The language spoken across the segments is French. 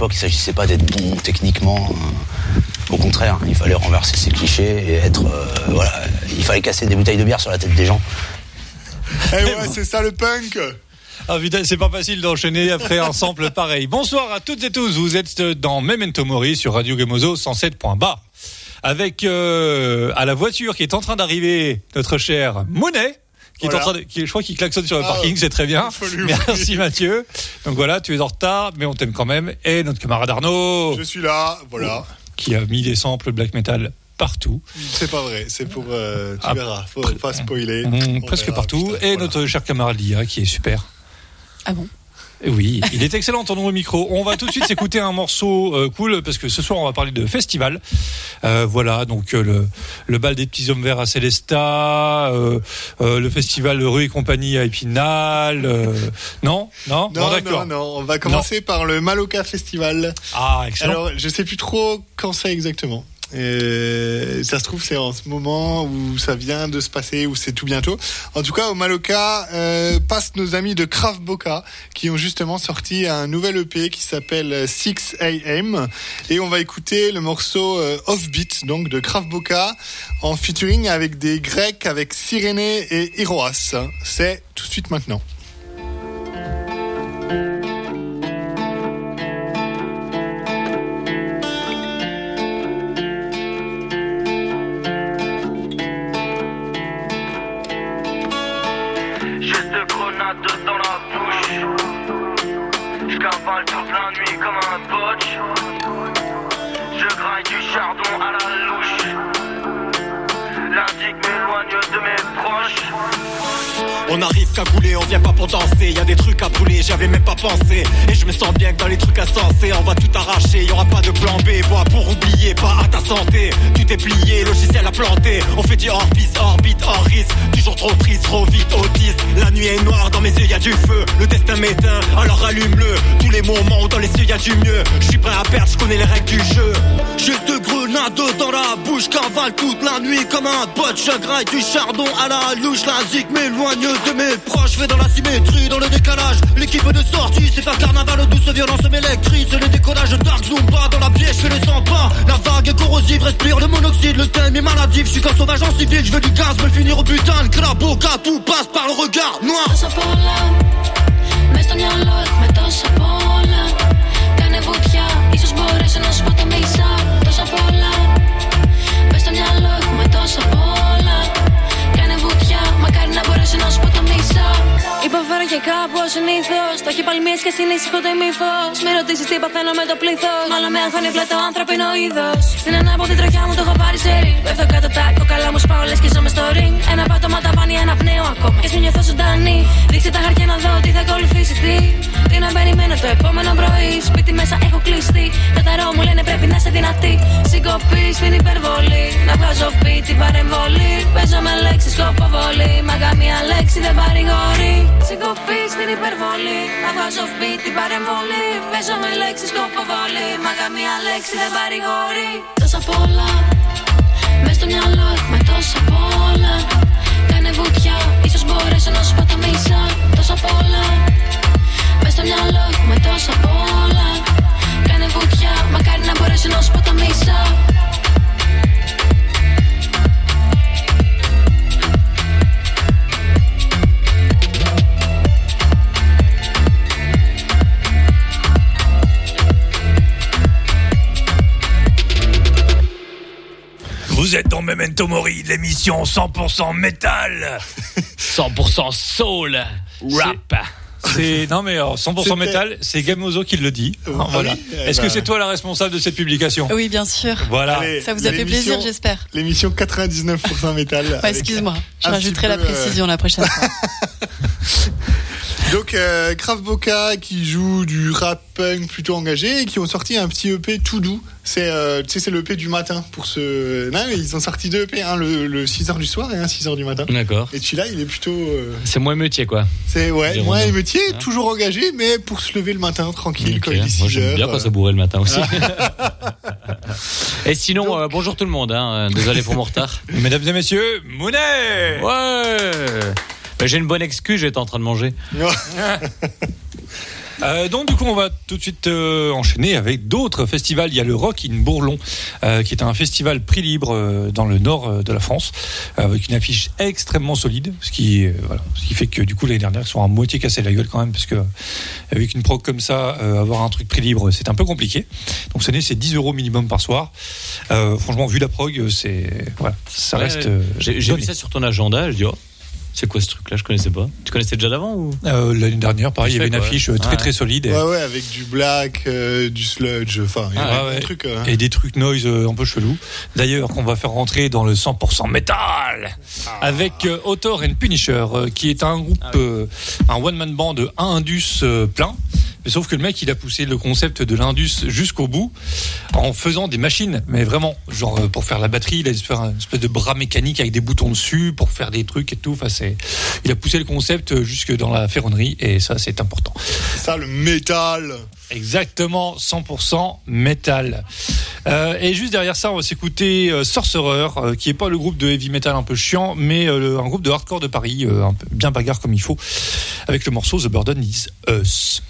l'époque, il s'agissait pas d'être bon techniquement. Au contraire, il fallait renverser ses clichés et être. euh, voilà, il fallait casser des bouteilles de bière sur la tête des gens. Eh ouais, c'est ça le punk. Ah putain, c'est pas facile d'enchaîner après un sample pareil. Bonsoir à toutes et tous, vous êtes dans Memento Mori sur Radio Gamozo 107.bar. Avec euh, à la voiture qui est en train d'arriver notre cher Monet. Qui est en train de, qui, je crois qu'il klaxonne sur le Ah, parking, c'est très bien. Merci Mathieu. Donc voilà, tu es en retard, mais on t'aime quand même. Et notre camarade Arnaud, Je suis là, voilà. qui a mis des samples black metal partout, C'est pas vrai, c'est pour. euh, tu Ah, verras, faut pas spoiler. On presque verra, partout. putain, et voilà. notre cher camarade Lia, qui est super. Ah bon? Oui, il est excellent ton nouveau micro. On va tout de suite s'écouter un morceau euh, cool parce que ce soir on va parler de festival. Euh, voilà, donc euh, le, le bal des petits hommes verts à Célestat, euh, euh, le festival Rue et compagnie à Épinal. euh, non, non, Non, Bon, d'accord. non, non, on va commencer par le Maloca Festival. Ah, excellent. Alors, je sais plus trop quand c'est exactement. Euh, ça se trouve, c'est en ce moment où ça vient de se passer, ou c'est tout bientôt. En tout cas, au Maloca, euh, passent nos amis de Kraft Boca, qui ont justement sorti un nouvel EP qui s'appelle 6 AM. Et on va écouter le morceau euh, Offbeat, donc de Kraft Boca, en featuring avec des Grecs, avec Cyrénée et Hiroas. C'est tout de suite maintenant. On arrive cagoulé, on vient pas pour danser. Y a des trucs à brûler, j'avais même pas pensé. Et je me sens bien que dans les trucs insensés, on va tout arracher. Y aura pas de plan B, bois pour oublier, pas à ta santé. Tout est plié, logiciel à planter. On fait du hors-piste, orbite, hors risque. Toujours trop triste, trop vite, autiste. La nuit est noire, dans mes yeux y a du feu. Le destin m'éteint, alors allume-le. Tous les moments où dans les yeux y a du mieux. Je suis prêt à perdre, je connais les règles du jeu. Juste de grenades dans la bouche, cavale toute la nuit comme un bot. Je graille du chardon à la louche, la zik m'éloigne de mes proches. Fais dans la symétrie, dans le décalage. L'équipe de sortie, c'est pas carnaval, douce violence m'électrise. Le décollage dark zumba dans la pièce, je fais le sang pas. La vague est corrosive, respire le monoxyde, le thème est maladif. Je suis comme sauvage en civil, je veux du gaz, me finir au putain. Le craboca, tout passe par le regard noir. Τόσα πολλά Μες στο μυαλό έχουμε τόσα πολλά Κάνε βουτιά, ίσως μπορέσω να σου πω τα μισά Τόσα πολλά Μες στο μυαλό έχουμε τόσα πολλά Υποφέρω και κάπου ως συνήθως. Το έχει παλμίες και συνήσυχο το ημίφος Μη ρωτήσεις τι παθαίνω με το πλήθος. Μάλλον με αγχώνει απλά το ανθρώπινο είδος. Στην ανάποδη τροχιά μου το έχω πάρει σε ρί Πέφτω κάτω τα κοκαλά μου σπάω λες και ζω μες στο ring. Ένα πάτωμα τα πάνει ένα πνέο ακόμα. Και σου νιώθω ζωντανή. Ρίξε τα χαρτιά να δω τι θα ακολουθήσει τι. Τι να περιμένω το επόμενο πρωί. Σπίτι μέσα έχω κλειστεί. Τα ταρό μου λένε πρέπει να είσαι δυνατή. Συγκοπή στην υπερβολή. Να βγάζω beat την παρεμβολή. Παίζω με λέξεις σκοποβολή Μα καμία λέξη δεν παρηγορεί. Συγκοπή στην υπερβολή. Να βγάζω beat την παρεμβολή. Παίζω με λέξεις σκοποβολή Μα καμία λέξη δεν παρηγορεί. Τόσα πολλά. Μες στο μυαλό έχουμε τόσα πολλά. Κάνε βουτιά, ίσως μπορέσω να σου πω τα μισά. Τόσα πολλά Μες στο μυαλό έχουμε τόσα πολλά Κάνε βουτιά, μακάρι να μπορέσω να σου πω τα μισά Vous êtes dans Memento Mori, l'émission 100% métal. 100% soul, rap. C'est non mais alors, 100% C'était- métal, c'est Gamozo qui le dit. Voilà. oui Eh Est-ce ben. que c'est toi la responsable de cette publication Oui, bien sûr. Voilà. Allez, Ça vous a fait l'émission- plaisir, j'espère. L'émission 99% métal. Ouais, excuse-moi, je rajouterai la peu, euh, précision la prochaine fois. Donc euh, Kraft Boca qui joue du rap punk plutôt engagé et qui ont sorti un petit EP tout doux. C'est euh, tu sais c'est le EP du matin pour ce non mais ils ont sorti deux EP un le, le 6h du soir et un 6h du matin. D'accord. Et celui-là il est plutôt euh, C'est moins métier, quoi. c'est ouais moins métier Hein toujours engagé mais pour se lever le matin tranquille Ok. quand il est 6 Moi, bien quand euh, ça bourrait le matin aussi. Et sinon, euh, bonjour tout le monde. Hein. euh, Désolé pour mon retard. Mesdames et messieurs, Monet Ouais. J'ai une bonne excuse, j'étais en train de manger. Euh, donc du coup, on va tout de suite euh, enchaîner avec d'autres festivals. Il y a le Rock in Bourlon, euh, qui est un festival prix libre dans le nord de la France, avec une affiche extrêmement solide, ce qui, voilà, ce qui fait que du coup l'année dernière, ils sont à moitié cassés la gueule quand même, parce que avec une prog comme ça, avoir un truc prix libre, c'est un peu compliqué. Donc cette année, c'est 10 euros minimum par soir. Franchement, vu la prog, c'est voilà, ça Ouais, reste. J'ai vu donné. ça sur ton agenda, je dis, oh, c'est quoi ce truc-là? Je connaissais pas. Tu connaissais déjà d'avant ou? Euh, L'année dernière, pareil, il y avait une quoi? affiche euh, très très solide. et- Ouais, ouais, avec du black, euh, du sludge, enfin, il y a Ah, ouais. truc. euh, et des trucs noise euh, un peu chelous. D'ailleurs, qu'on va faire rentrer dans le 100% métal Ah. avec euh, Author and Punisher, euh, qui est un groupe, euh, un one man band de un indus euh, plein. Mais sauf que le mec, il a poussé le concept de l'indus jusqu'au bout en faisant des machines, mais vraiment, genre euh, pour faire la batterie, il a fait un espèce de bras mécanique avec des boutons dessus pour faire des trucs et tout. Enfin, c'est, il a poussé le concept jusque dans la ferronnerie et ça, c'est important. Ça, le métal. Exactement, 100% métal. Euh, et juste derrière ça, on va s'écouter euh, Sorcerer, euh, qui est pas le groupe de heavy metal un peu chiant, mais euh, le- un groupe de hardcore de Paris, euh, un peu bien bagarre comme il faut, avec le morceau The Burden Is Us.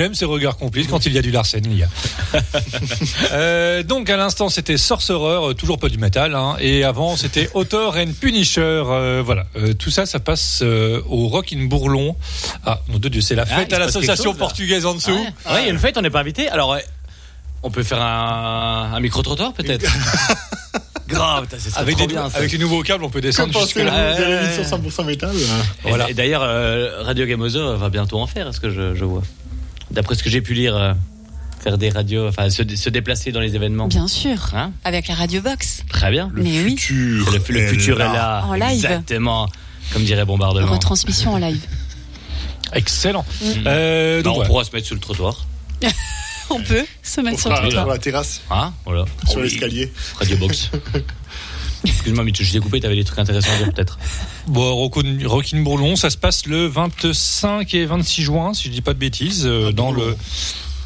J'aime ces regards complices quand il y a du Larsen, il y a. Euh, donc à l'instant c'était Sorcerer, euh, toujours pas du métal, hein, et avant c'était Author and Punisher. euh, voilà, Euh, tout ça, ça passe euh, au Rock in Bourlon. Ah, mon Dieu, c'est la Ah, fête à l'association portugaise en dessous. Ouais, Ouais, il y a une fête, on n'est pas invité. Alors, ouais, on peut faire un, un micro-trottoir peut-être Grave, c'est Avec, des, bien. ça. avec les nouveaux câbles, on peut descendre jusque là. ouais, 100% métal Et- Voilà. Et, d'ailleurs, euh, Radio Gamozo va bientôt en faire, est-ce que je, je vois D'après ce que j'ai pu lire, euh, faire des radios, enfin se, se déplacer dans les événements. Bien sûr. Hein Avec la Radio Box. Très bien. Mais oui. C'est le, le futur est là. En live. Exactement. Comme dirait Bombardement. Retransmission en live. Excellent. Mm. Euh, Bah, donc, on voilà. pourra se mettre sous le trottoir. On peut se mettre sur Sur le la, toit. terrasse, Ah, voilà. sur Oui. l'escalier. Radio Box. Excuse-moi, Mitch, je t'ai coupé, t'avais des trucs intéressants à dire peut-être. Bon, Rockin- Bourlon, ça se passe le 25 et 26 juin, si je dis pas de bêtises, euh, dans le.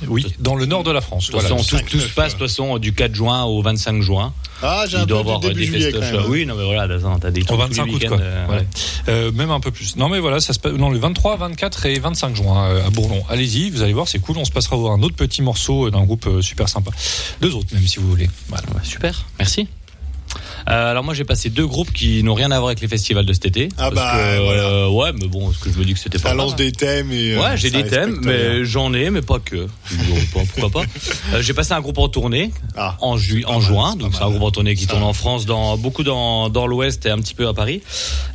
Oui, dans le nord de la France. De toute Voilà. façon, tout, tout se 5-9, passe de toute façon du 4 juin au 25 juin. Ah, j'ai un peu avoir début des juillet quand festoches. même. Oui, non mais voilà, t'as des trucs Au tous les 25 août, quoi. euh, Ouais. Euh, même un peu plus. Non, mais voilà, ça se passe. Non, le 23, 24 et 25 juin euh, à Bourlon. Allez-y, vous allez voir, c'est cool. On se passera voir un autre petit morceau d'un groupe euh, super sympa. Deux autres, même si vous voulez. Voilà. Ouais, super, merci. Euh, alors moi j'ai passé deux groupes qui n'ont rien à voir avec les festivals de cet été. Ah Parce bah, que, voilà. euh, ouais, mais bon, parce que je me dis que c'était pas Ça lance des thèmes et. euh, Ouais, j'ai des thèmes, mais j'en ai, mais pas que. Pourquoi pas Euh, J'ai passé un groupe en tournée Ah. en, ju en mal, juin, donc c'est un groupe en tournée qui tourne en France, dans beaucoup dans, dans l'Ouest et un petit peu à Paris.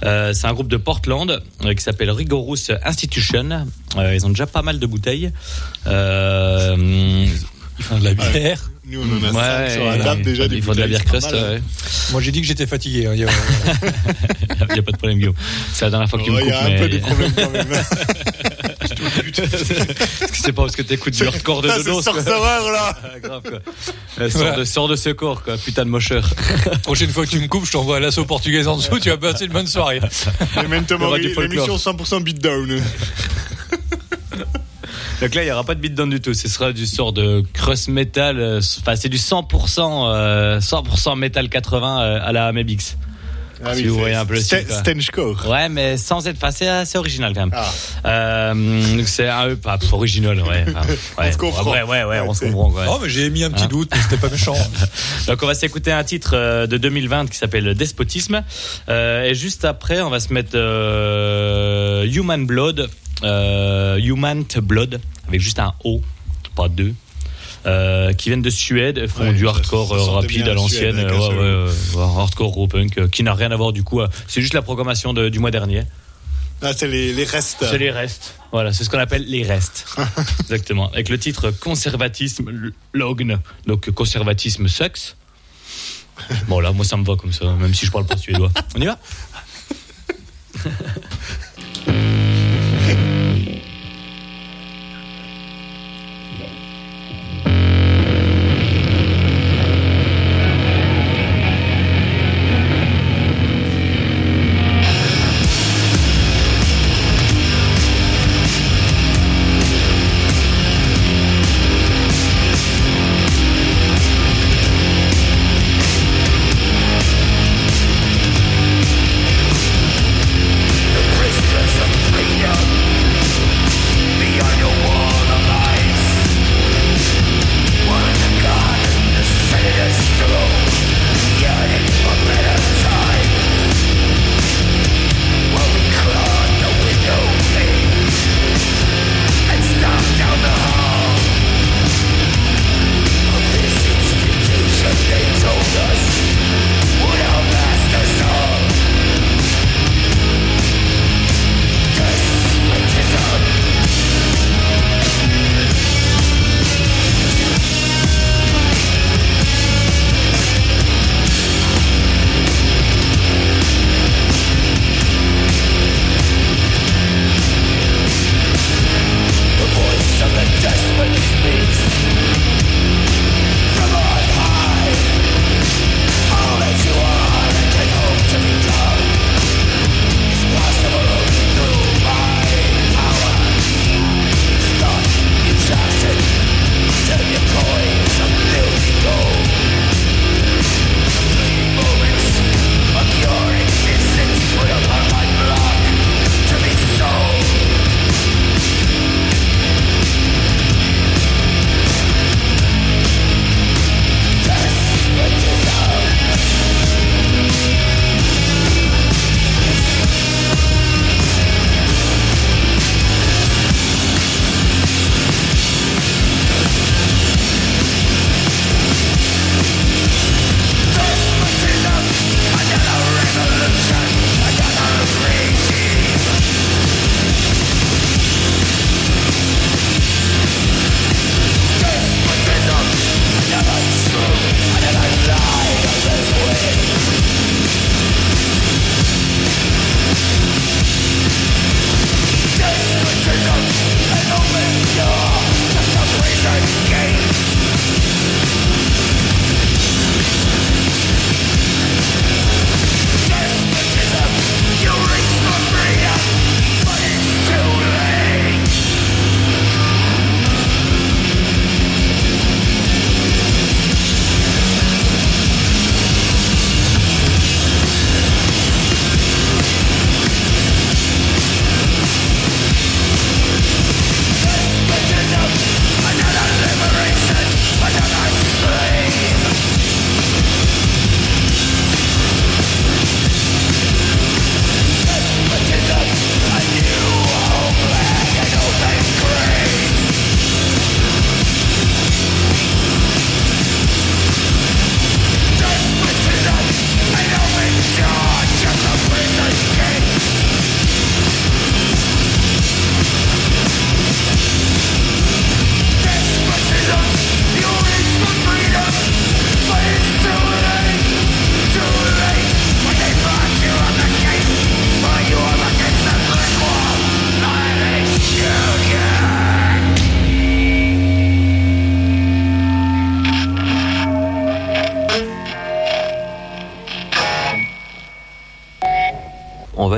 Euh, c'est un groupe de Portland qui s'appelle Rigorous Institution. Euh, ils ont déjà pas mal de bouteilles. Euh, Ils font de la bière. Nous, on en a sur la table déjà. ils font de la bière crust. hein. ouais. Moi, j'ai dit que j'étais fatigué. hein. Il y a- Il n'y a pas de problème, Guillaume. C'est la dernière fois que tu me Ouais, Il coupes. y a un mais- peu des problèmes quand même. Que c'est pas parce que t'écoutes du hardcore de dodo. sorcerer là. Ah, grave, quoi. Euh, Sors de, sors de ce corps, quoi. Putain de mocheur. Prochaine fois que tu me coupes, je t'envoie à l'assaut portugaise en dessous. Tu vas passer une bonne soirée. Memento Il y aura Mori, l'émission 100% beatdown. Donc là, il y aura pas de beatdown du tout. Ce sera du sort de crust metal. euh, Enfin, c'est du 100%, euh, 100% metal 80 euh, à la Mebix. Ah Si vous voyez un peu le style. Stenchcore. Ouais, mais sans être. Enfin, c'est assez original quand même. Ah. Euh, donc c'est un pas original, ouais. Enfin, ouais. se comprend. Ouais, ouais, ouais, on se Ouais, comprend. quoi. Oh, mais j'ai mis un petit Hein doute, mais c'était pas méchant. Donc on va s'écouter un titre euh, de 2020 qui s'appelle Despotisme. Euh, et juste après, on va se mettre euh, Human Blood, euh, Human Blood, avec juste un O, pas deux. Euh, qui viennent de Suède, font Ouais, du hardcore ça euh, rapide à l'ancienne, ouais, ouais, hardcore raw punk, qui n'a rien à voir du coup. C'est juste la programmation de- du mois dernier. Ah, c'est les, les restes. C'est les restes. Voilà, c'est ce qu'on appelle les restes. Exactement. Avec le titre Conservatisme Logne. Donc conservatisme sexe. Bon là, moi ça me va comme ça, même si je parle pas suédois. On y va?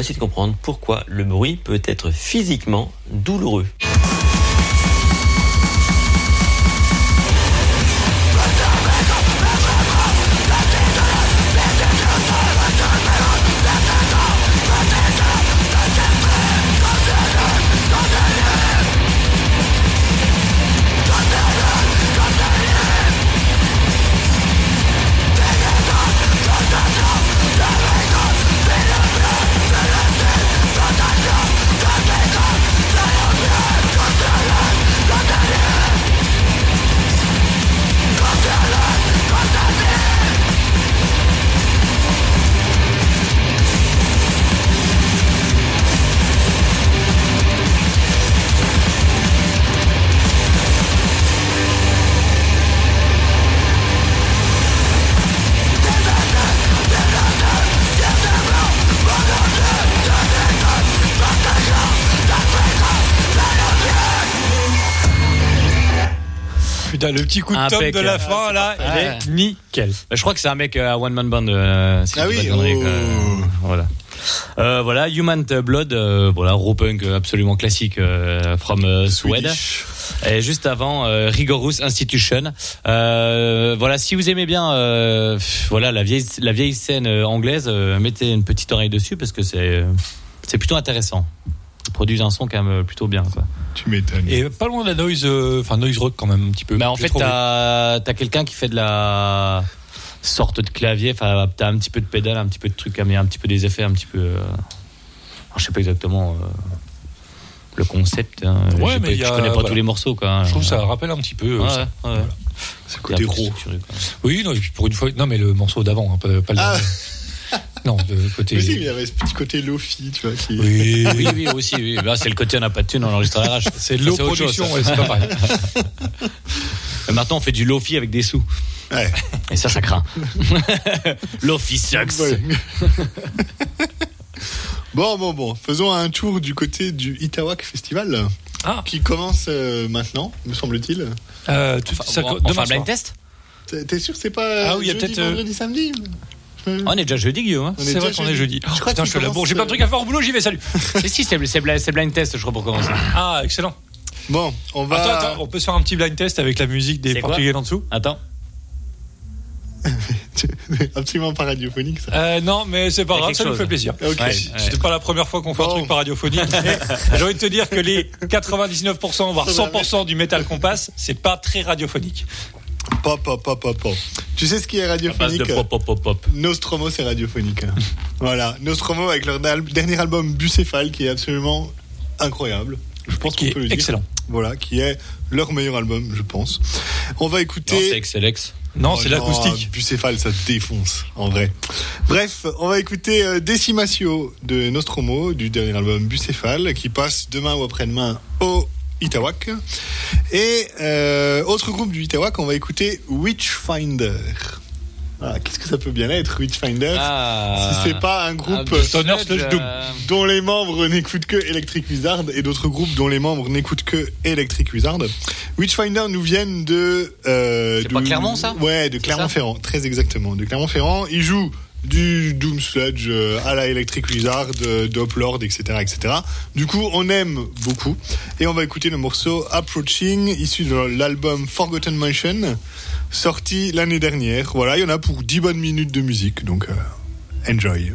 essayer de comprendre pourquoi le bruit peut être physiquement douloureux. Petit coup de top de la fin, là, il est nickel. Bah, je crois que c'est un mec à One Man Band. euh, si Ah oui, oh. quoi. voilà. Euh, voilà, Human Blood, euh, voilà, raw punk euh, absolument classique euh, from euh, Sweden. Swedish. Et juste avant, euh, Rigorous Institution. Euh, voilà, si vous aimez bien, euh, voilà la vieille la vieille scène euh, anglaise, euh, mettez une petite oreille dessus parce que c'est euh, c'est plutôt intéressant. Produisent un son quand même plutôt bien. Quoi. Tu m'étonnes. Et pas loin de la noise, euh, enfin noise rock quand même un petit peu. Bah, en fait, t'as as, quelqu'un qui fait de la sorte de clavier. Enfin, t'as un petit peu de pédale, un petit peu de trucs, mais un petit peu des effets, un petit peu. euh, alors, je sais pas exactement euh, le concept. Hein. Ouais, mais pas- il y a- je connais pas voilà. tous les morceaux. Quoi. Je trouve que ça rappelle un petit peu. euh, Ouais, ouais. C'est côté gros. Oui, non, et puis pour une fois, non, mais le morceau d'avant, hein, pas, pas le Ah. Non, le côté. Mais si, il y avait ce petit côté Lofi, tu vois. Qui... Oui, Oui, oui, aussi. Oui. Là, c'est le côté on n'a pas de thune, on enregistre à l'arrache. c'est chose, production, ouais, c'est pas pareil. Et Maintenant, on fait du lofi avec des sous. Ouais. Et ça, ça craint. lofi sucks. Ouais. bon, bon, bon. Faisons un tour du côté du Itawak Festival. Ah. Qui commence euh, maintenant, me semble-t-il. Euh, tout- Enfin, ça- on, on demain fait un blind soir. test? T'es sûr que c'est pas Ah oui, il y a jeudi, peut-être, euh, vendredi, samedi? On est déjà jeudi, Guillaume. Hein C'est vrai qu'on est jeudi. Crois putain, je suis là. Bon, commence, j'ai plein de trucs à faire au boulot, j'y vais, salut. Mais si, c'est c'est blind, c'est blind test, je crois, pour commencer. Ah, excellent. Bon, on va. Attends, attends, on peut se faire un petit blind test avec la musique des C'est quoi Portugais en dessous Attends. Absolument pas radiophonique, ça. euh, Non, mais c'est pas Il y a grave, quelque ça nous chose. fait plaisir. Ok. Ouais. C'était pas la première fois qu'on fait un Bon. truc par radiophonique. mais J'ai envie de te dire que les 99%, voire 100% du métal qu'on passe, c'est pas très radiophonique. Pop, pop, pop, pop, pop. Tu sais ce qui est radiophonique pop, pop, pop, pop. Nostromo, c'est radiophonique. voilà, Nostromo avec leur dernier album Bucéphale qui est absolument incroyable. Je pense qu'on est peut le dire. excellent. Voilà, qui est leur meilleur album, je pense. On va Non, écouter. c'est XLX. Non, Oh c'est l'acoustique. Bucéphale, ça défonce, en vrai. Bref, on va écouter euh, Decimatio de Nostromo, du dernier album Bucéphale, qui passe demain ou après-demain au Itawak. Et euh, autre groupe du Itawak, on va écouter Witchfinder. Ah, Qu'est-ce que ça peut bien être, Witchfinder Ah. Si c'est pas un groupe Ah, Stoner Sludge, slash Doom. euh, dont les membres n'écoutent que Electric Wizard et d'autres groupes dont les membres n'écoutent que Electric Wizard. Witchfinder nous viennent de. Euh, C'est pas Clermont, ça? Ouais, de Clermont-Ferrand, très exactement. De Clermont-Ferrand. Ils jouent du Doom Sludge euh, à la Electric Wizard, euh, Doplord, etc., etc. Du coup, on aime beaucoup. Et on va écouter le morceau Approaching, issu de l'album Forgotten Mansion, sorti l'année dernière. Voilà, il y en a pour 10 bonnes minutes de musique, donc euh, enjoy.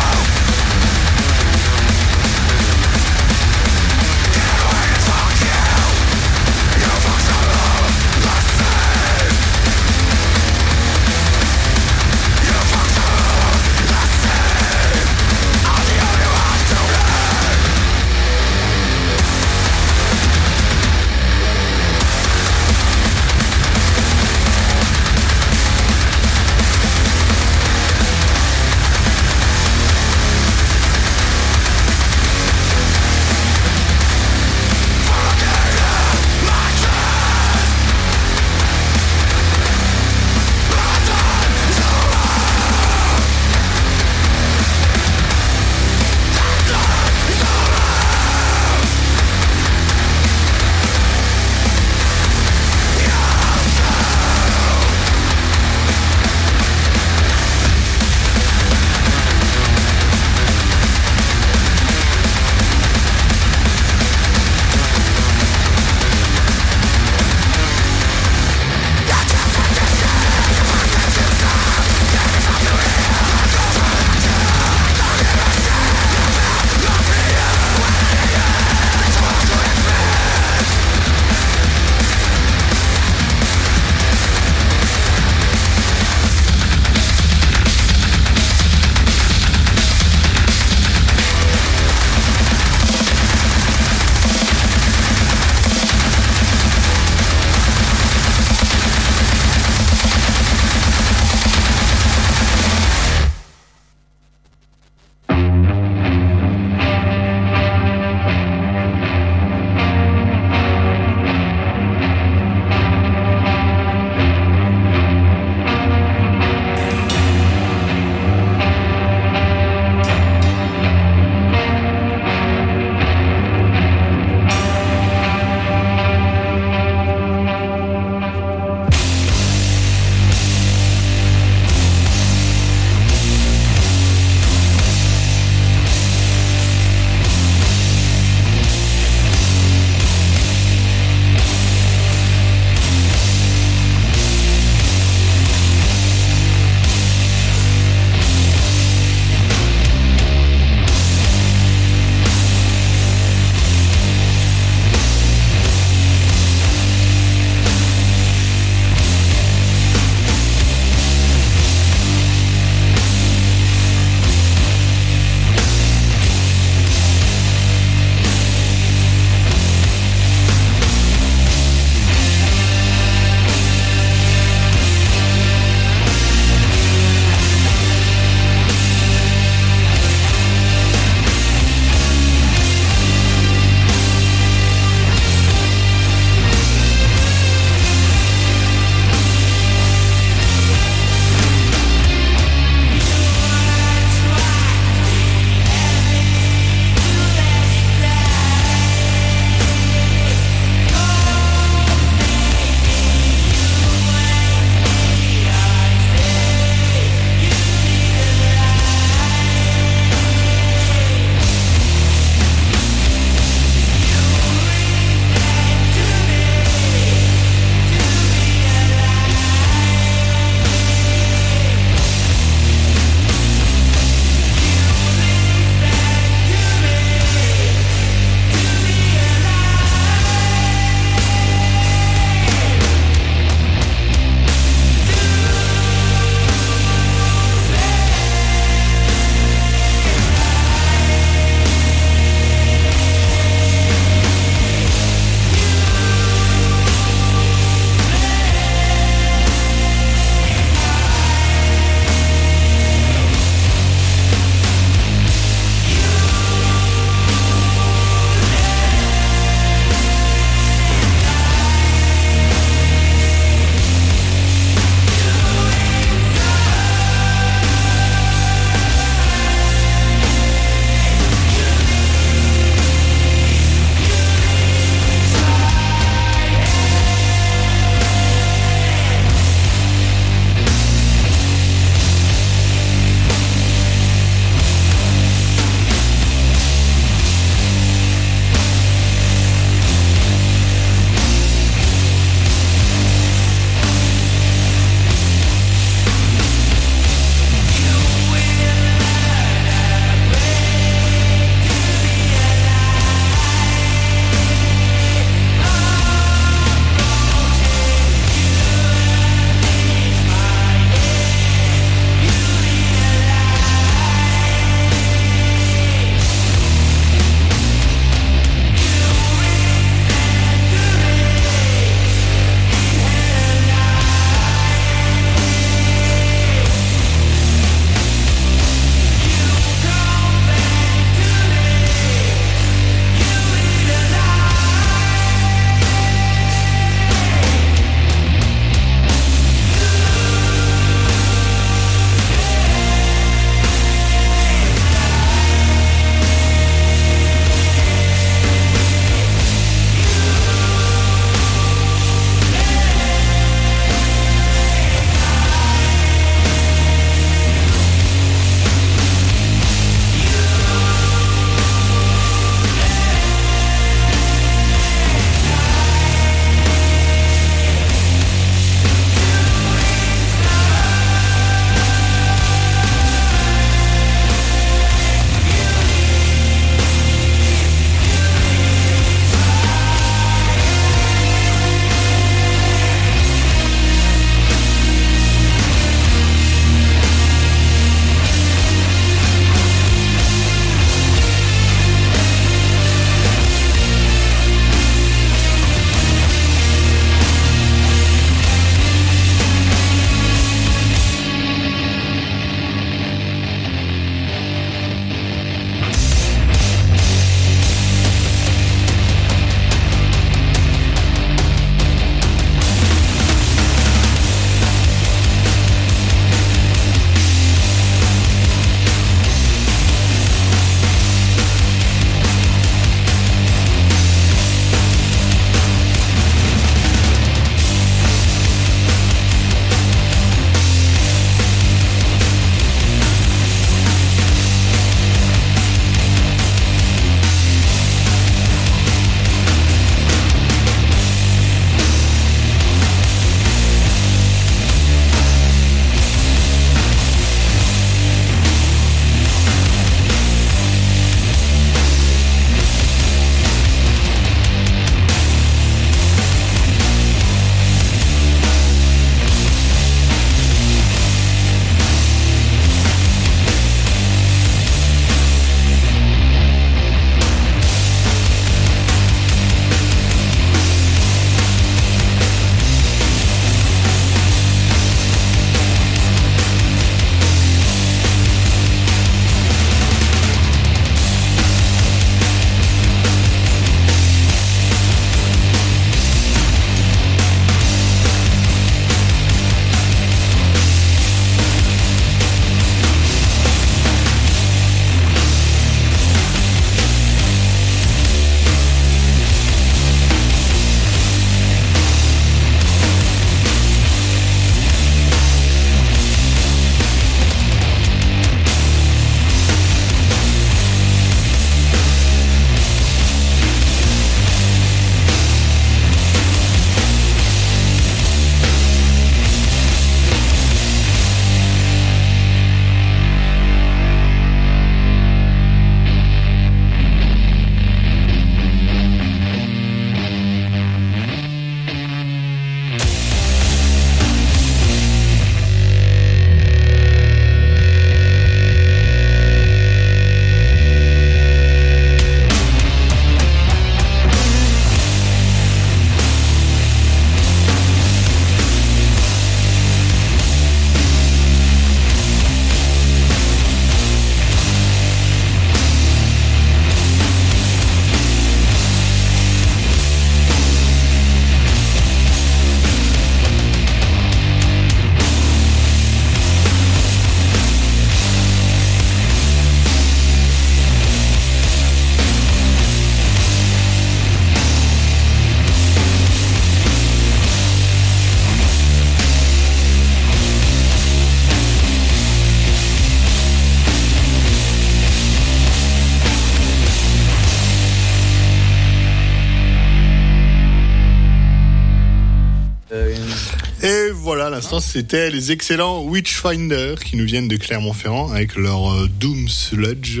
C'était les excellents Witchfinder qui nous viennent de Clermont-Ferrand avec leur euh, Doom Sludge.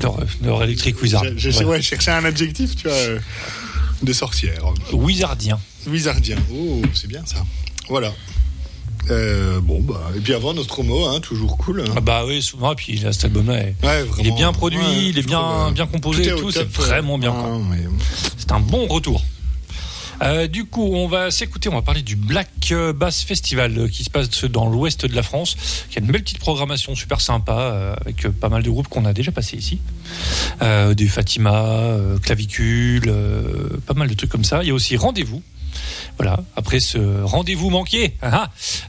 Leur, leur Electric Wizard. Je, je- Ouais. ouais, je cherchais un adjectif, tu vois, euh, de sorcière. Wizardien. Wizardien. Oh, c'est bien ça. Voilà. Euh, bon, bah, et puis avant notre homo, hein, toujours cool. hein. Ah bah oui, souvent, et puis là, cet album-là, Ouais, il est bien produit, ouais, il est bien, euh, bien composé tout et tout, c'est vraiment bien. ah, ouais. C'est un bon retour. Euh, du coup, on va s'écouter, on va parler du Black euh, Bass Festival euh, qui se passe dans l'ouest de la France, qui a une belle petite programmation super sympa avec pas mal de groupes qu'on a déjà passés ici. Euh, des Fatima, Clavicule, pas mal de trucs comme ça. Il y a aussi Rendez-vous. Voilà, après ce rendez-vous manqué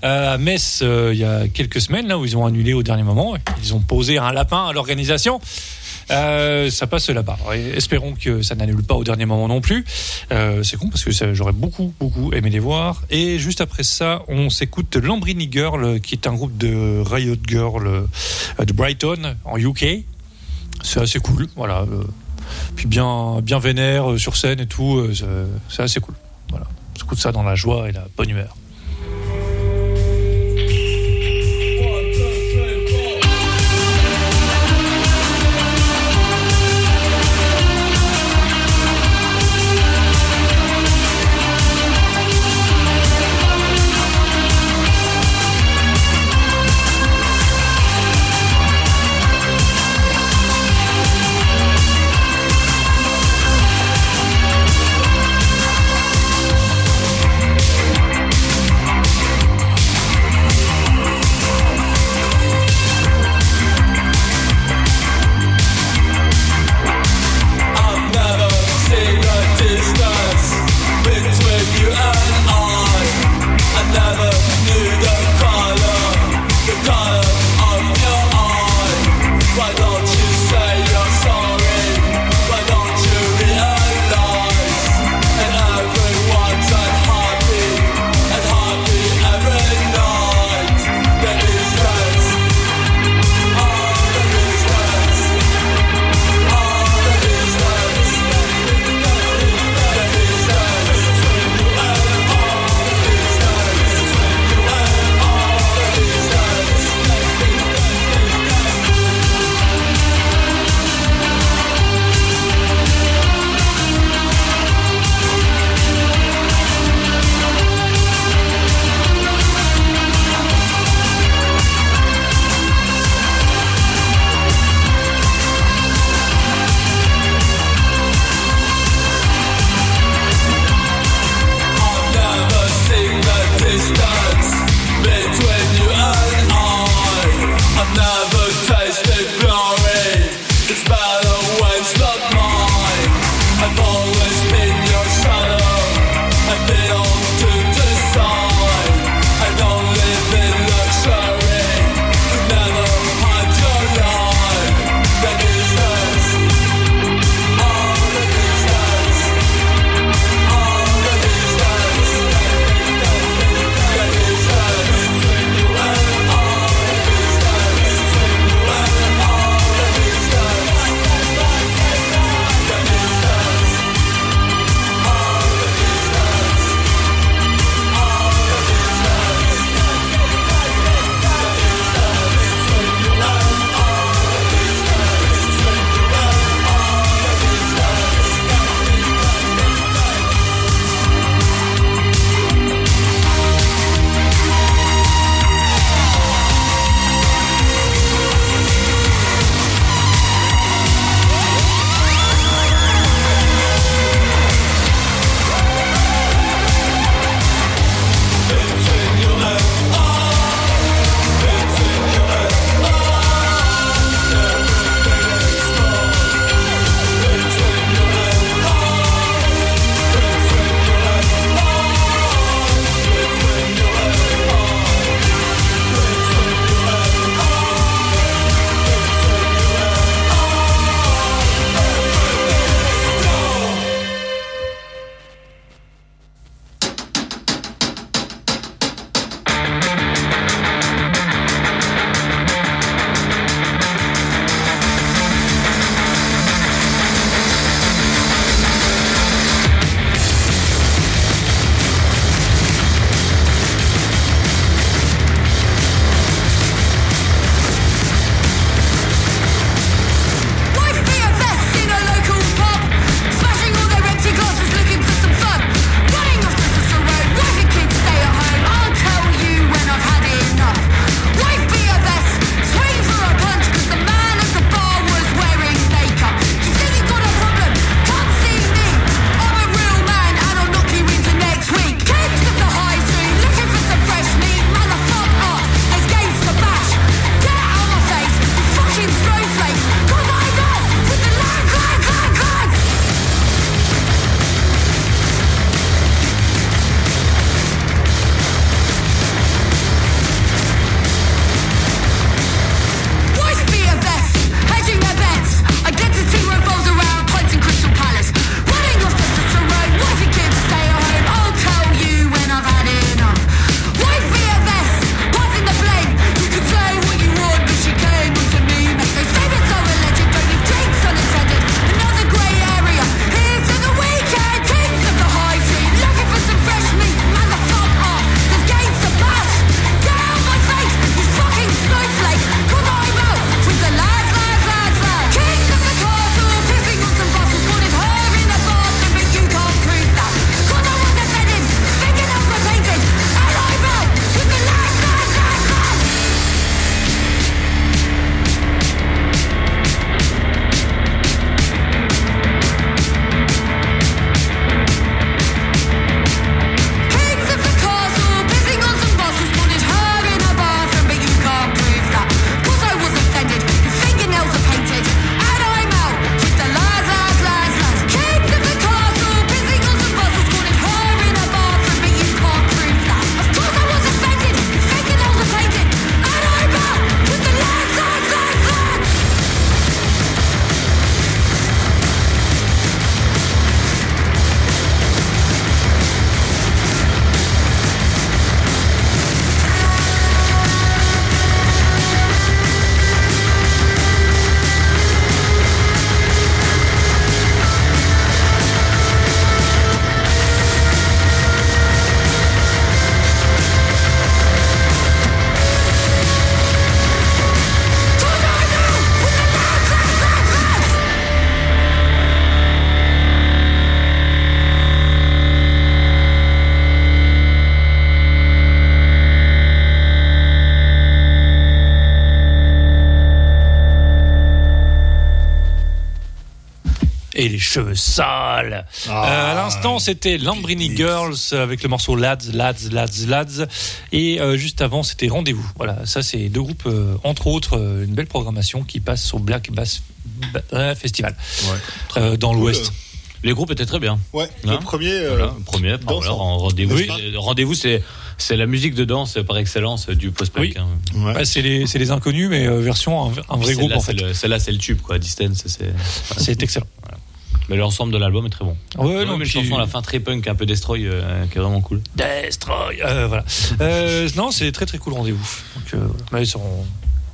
euh, à Metz euh, il y a quelques semaines, là où ils ont annulé au dernier moment, ils ont posé un lapin à l'organisation. Euh, ça passe là-bas. Espérons que ça n'annule pas au dernier moment non plus. Euh, c'est con parce que j'aurais beaucoup, beaucoup aimé les voir. Et juste après ça, on s'écoute Lambrini Girl, qui est un groupe de Riot Girl euh, de Brighton, en UK. C'est assez cool, voilà. puis bien, bien vénère sur scène et tout. c'est assez cool. Voilà. On s'écoute ça dans la joie et la bonne humeur. L'instant, c'était Lambrini Girls avec le morceau Lads, Lads, Lads, Lads. Et euh, juste avant, c'était Rendez-vous. Voilà, ça, c'est deux groupes, euh, entre autres, euh, une belle programmation qui passe au Black Bass Ba- Festival euh, dans l'Ouest. Les groupes étaient très bien. Ouais, Hein le premier. euh, Voilà, le premier, voilà, en rendez-vous. Oui. Rendez-vous, c'est c'est la musique de danse par excellence du post-punk. Oui. hein. Ouais. Bah, c'est les, c'est les inconnus, mais euh, version un, un vrai groupe Celle-là, en fait. c'est le- Celle-là, c'est le tube, quoi. Distance, c'est. C'est excellent. Mais l'ensemble de l'album est très bon. Ouais, Ouais, non, mais chanson à la fin très punk, un peu destroy, euh, qui est vraiment cool. Destroy. Euh, voilà. Euh, non, c'est très très cool rendez-vous. Donc, euh, ça, on,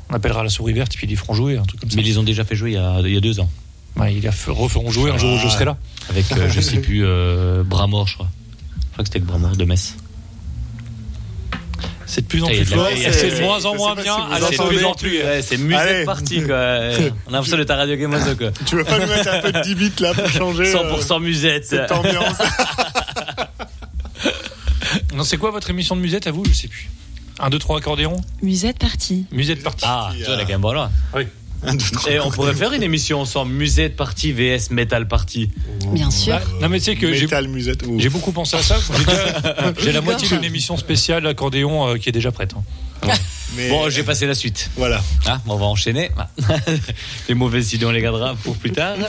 on appellera la souris verte, puis ils feront jouer un truc comme ça. Mais ils ont déjà fait jouer il y a, il y a deux ans. Ouais, ils referont jouer un jour où je serai là. Avec, je sais plus, Bramor, je crois. Je crois que c'était Bramor de Metz. C'est de plus en plus fort, c'est de moins en moins bien. la C'est de plus en plus, ouais, c'est partie, quoi. On a l'impression d'être à Radio Game quoi. Tu veux pas nous mettre un peu de 10 bits là pour changer euh, 100% musette. cette ambiance Non, c'est quoi votre émission de musette à vous? Je sais plus. 1, 2, 3 accordéon? Musette partie. Musette partie. Ah, tu vois, la Game Boy, là. Oui. Un, deux, trois. Et on pourrait faire une émission ensemble, musette partie vs metal partie. Bien sûr. Bah, non, mais tu sais que j'ai Metal musette. Ouh. j'ai beaucoup pensé à ça. J'ai J'ai la moitié d'une émission spéciale accordéon euh, qui est déjà prête. hein. Mais Bon, j'ai passé la suite. voilà. Ah, on va enchaîner. Les mauvaises idées, on les gardera pour plus tard.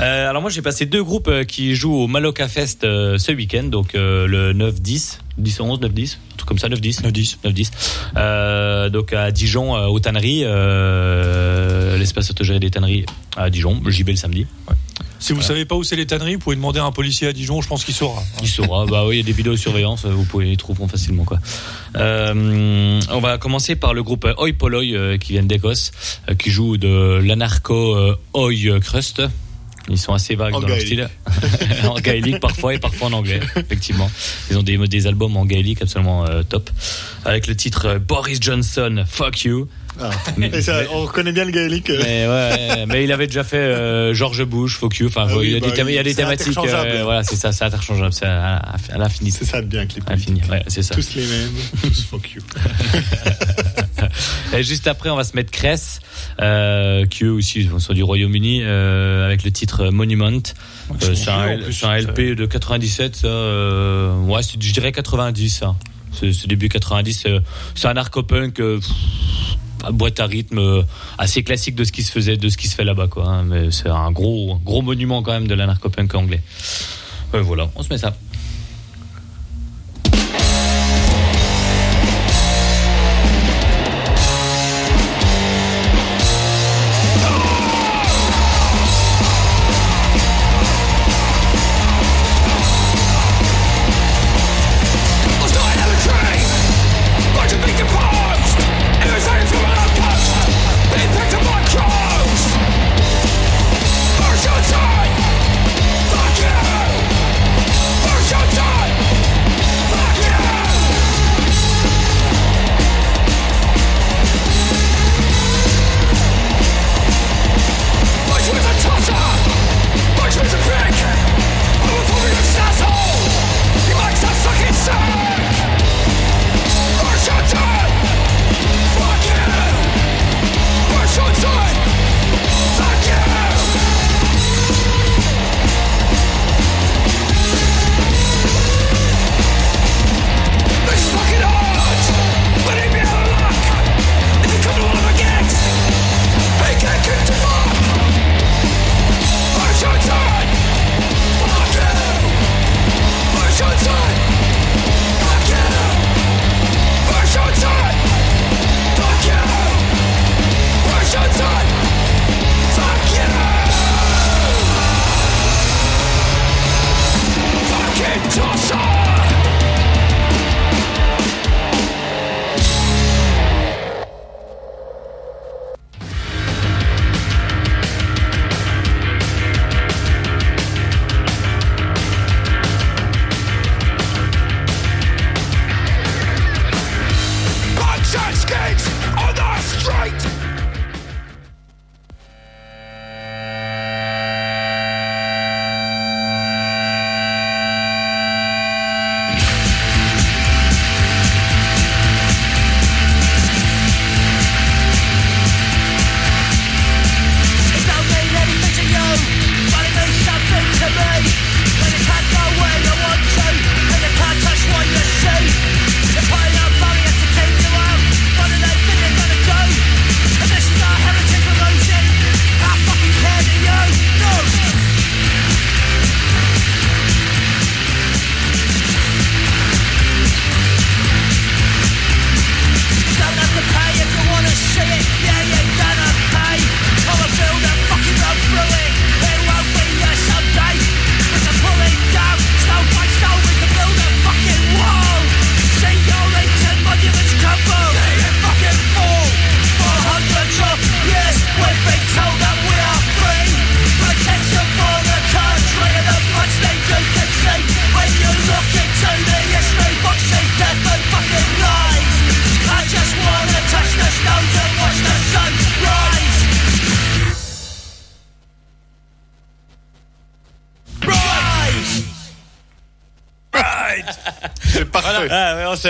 Euh, alors moi, j'ai passé deux groupes euh, qui jouent au Maloca Fest euh, ce week-end, donc euh, le 9-10, 10-11, 9-10, un truc comme ça, 9-10. 9-10. 9-10. Euh, donc à Dijon, euh, aux tanneries, euh, l'espace autogéré des tanneries à Dijon, j'y vais le samedi. Si vous savez pas où c'est les tanneries, vous pouvez demander à un policier à Dijon, je pense qu'il saura. Il saura, bah oui, il y a des vidéos de surveillance, vous pouvez les trouver facilement quoi. Euh, on va commencer par le groupe Oi Polloi euh, qui viennent d'Écosse, euh, qui joue de l'anarcho Oi Crust. Ils sont assez vagues En dans leur style. en gaélique parfois et parfois en anglais, effectivement. Ils ont des, des albums en gaélique absolument euh, top. Avec le titre euh, Boris Johnson, Fuck You. Ah. Mais- Et ça, mais- on reconnaît bien le gaélique. mais ouais, mais il avait déjà fait euh, George Bush, Fuck You. Enfin, Ah oui, il y a bah, des, thém- il y a des c'est thématiques. euh, voilà, c'est ça, c'est interchangeable, c'est à, à l'infini. C'est ça de bien l'infini, politiques. ouais, c'est ça. Tous les mêmes, tous fuck you. Et juste après, on va se mettre Cress, euh, qui eux aussi sont du Royaume-Uni, euh, avec le titre Monument. Euh, c'est un, plus, LP de 97, ça, euh, ouais, je dirais 90, ça. C'est c'est début 90. euh, C'est un narco-punk, à boîte à rythme euh, assez classique de ce qui se faisait, de ce qui se fait là-bas, quoi. hein. mais c'est un gros, gros monument quand même de la narco-punk anglais. Ouais, voilà, on se met ça.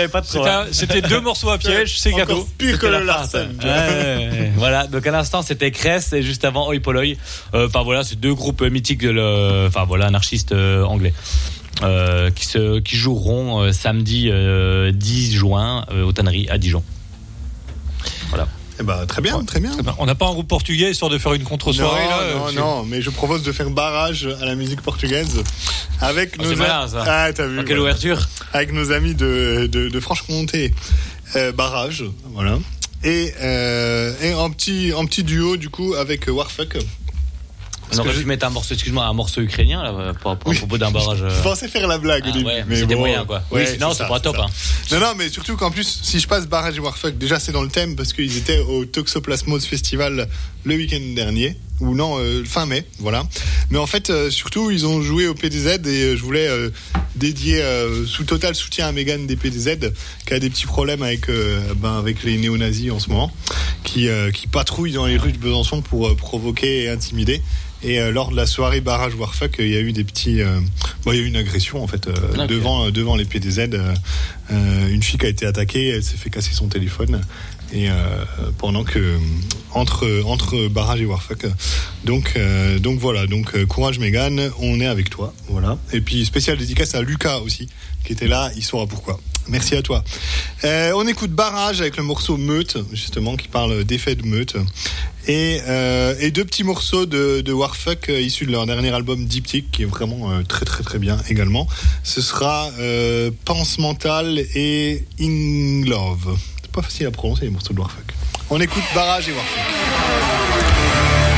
Pas trop. C'était deux morceaux à piège, c'est cadeau. Pire que C'était le. Larsen. Ouais, ouais, ouais. voilà, donc à l'instant c'était Cress et juste avant Oi Polloi. Euh, Enfin voilà, c'est deux groupes mythiques de le, enfin voilà, anarchistes euh, anglais. Euh, qui se qui joueront euh, samedi euh, 10 juin euh, aux tanneries à Dijon. Eh ben, très bien, très bien. Très bien. On n'a pas un groupe portugais histoire de faire une contre-soirée non, là non, non, mais je propose de faire barrage à la musique portugaise avec Ah, nos c'est malin, ça. Ah, t'as vu Dans quelle voilà. ouverture avec nos amis de, de, de Franche-Comté. Euh, barrage, voilà. Et, euh, et en petit en petit duo du coup avec Warfuck. On aurait pu mettre un morceau, excuse-moi, un morceau ukrainien là, pour, pour, à propos d'un barrage. euh. Je pensais faire la blague Ah au début, ouais, mais c'était bon, moyen quoi. ouais, oui, sinon c'est ça, pas top. Hein. Non, non, mais surtout qu'en plus, si je passe Barrage et Warfuck, déjà c'est dans le thème parce qu'ils étaient au Toxoplasmos Festival le week-end dernier, ou non, euh, fin mai, voilà. Mais en fait, euh, surtout, ils ont joué au PDZ et euh, je voulais euh, dédier euh, sous total soutien à Megan des PDZ qui a des petits problèmes avec, euh, ben, avec les néo-nazis en ce moment, qui, euh, qui patrouillent dans les rues de Besançon pour provoquer et intimider. Et euh, lors de la soirée barrage Warfuck, il y a eu des petits, euh, bon, il y a eu une agression en fait euh, Ok. devant devant les PDZ. une fille qui a été attaquée, elle s'est fait casser son téléphone. Et euh, pendant que entre entre barrage et Warfuck, donc euh, donc voilà, donc euh, courage Megan, on est avec toi, voilà. Et puis spécial dédicace à Lucas aussi qui était là, il saura pourquoi. Merci à toi. Euh, on écoute Barrage avec le morceau Meute, justement, qui parle d'effet de meute. Et, euh, et deux petts morceaux de, de Warfuck euh, issus de leur dernier album Diptyque, qui est vraiment très très très bien également. Ce sera Pense Mental et In Love. Pas facile à prononcer les morceaux de Warfuck. On écoute Barrage et Warfuck.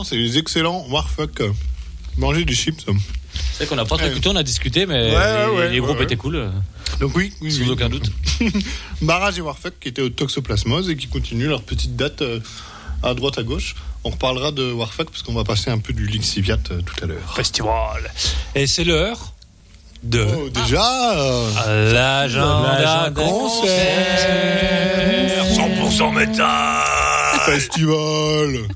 Ah, c'est les excellents Warfuck. Manger du chips. C'est vrai qu'on n'a pas trop Ouais. écouté, on a discuté, mais Ouais, ouais, les, ouais, les groupes ouais, étaient cool. Donc oui, oui, Sans oui. aucun doute. Barrage et Warfuck qui étaient au Toxoplasmose et qui continuent leur petite date euh, à droite à gauche. On reparlera de Warfuck parce qu'on va passer un peu du Lixiviat euh, tout à l'heure. Festival. Et c'est l'heure de Oh, déjà euh, l'agenda L'agenda concert. 100% métal. Festival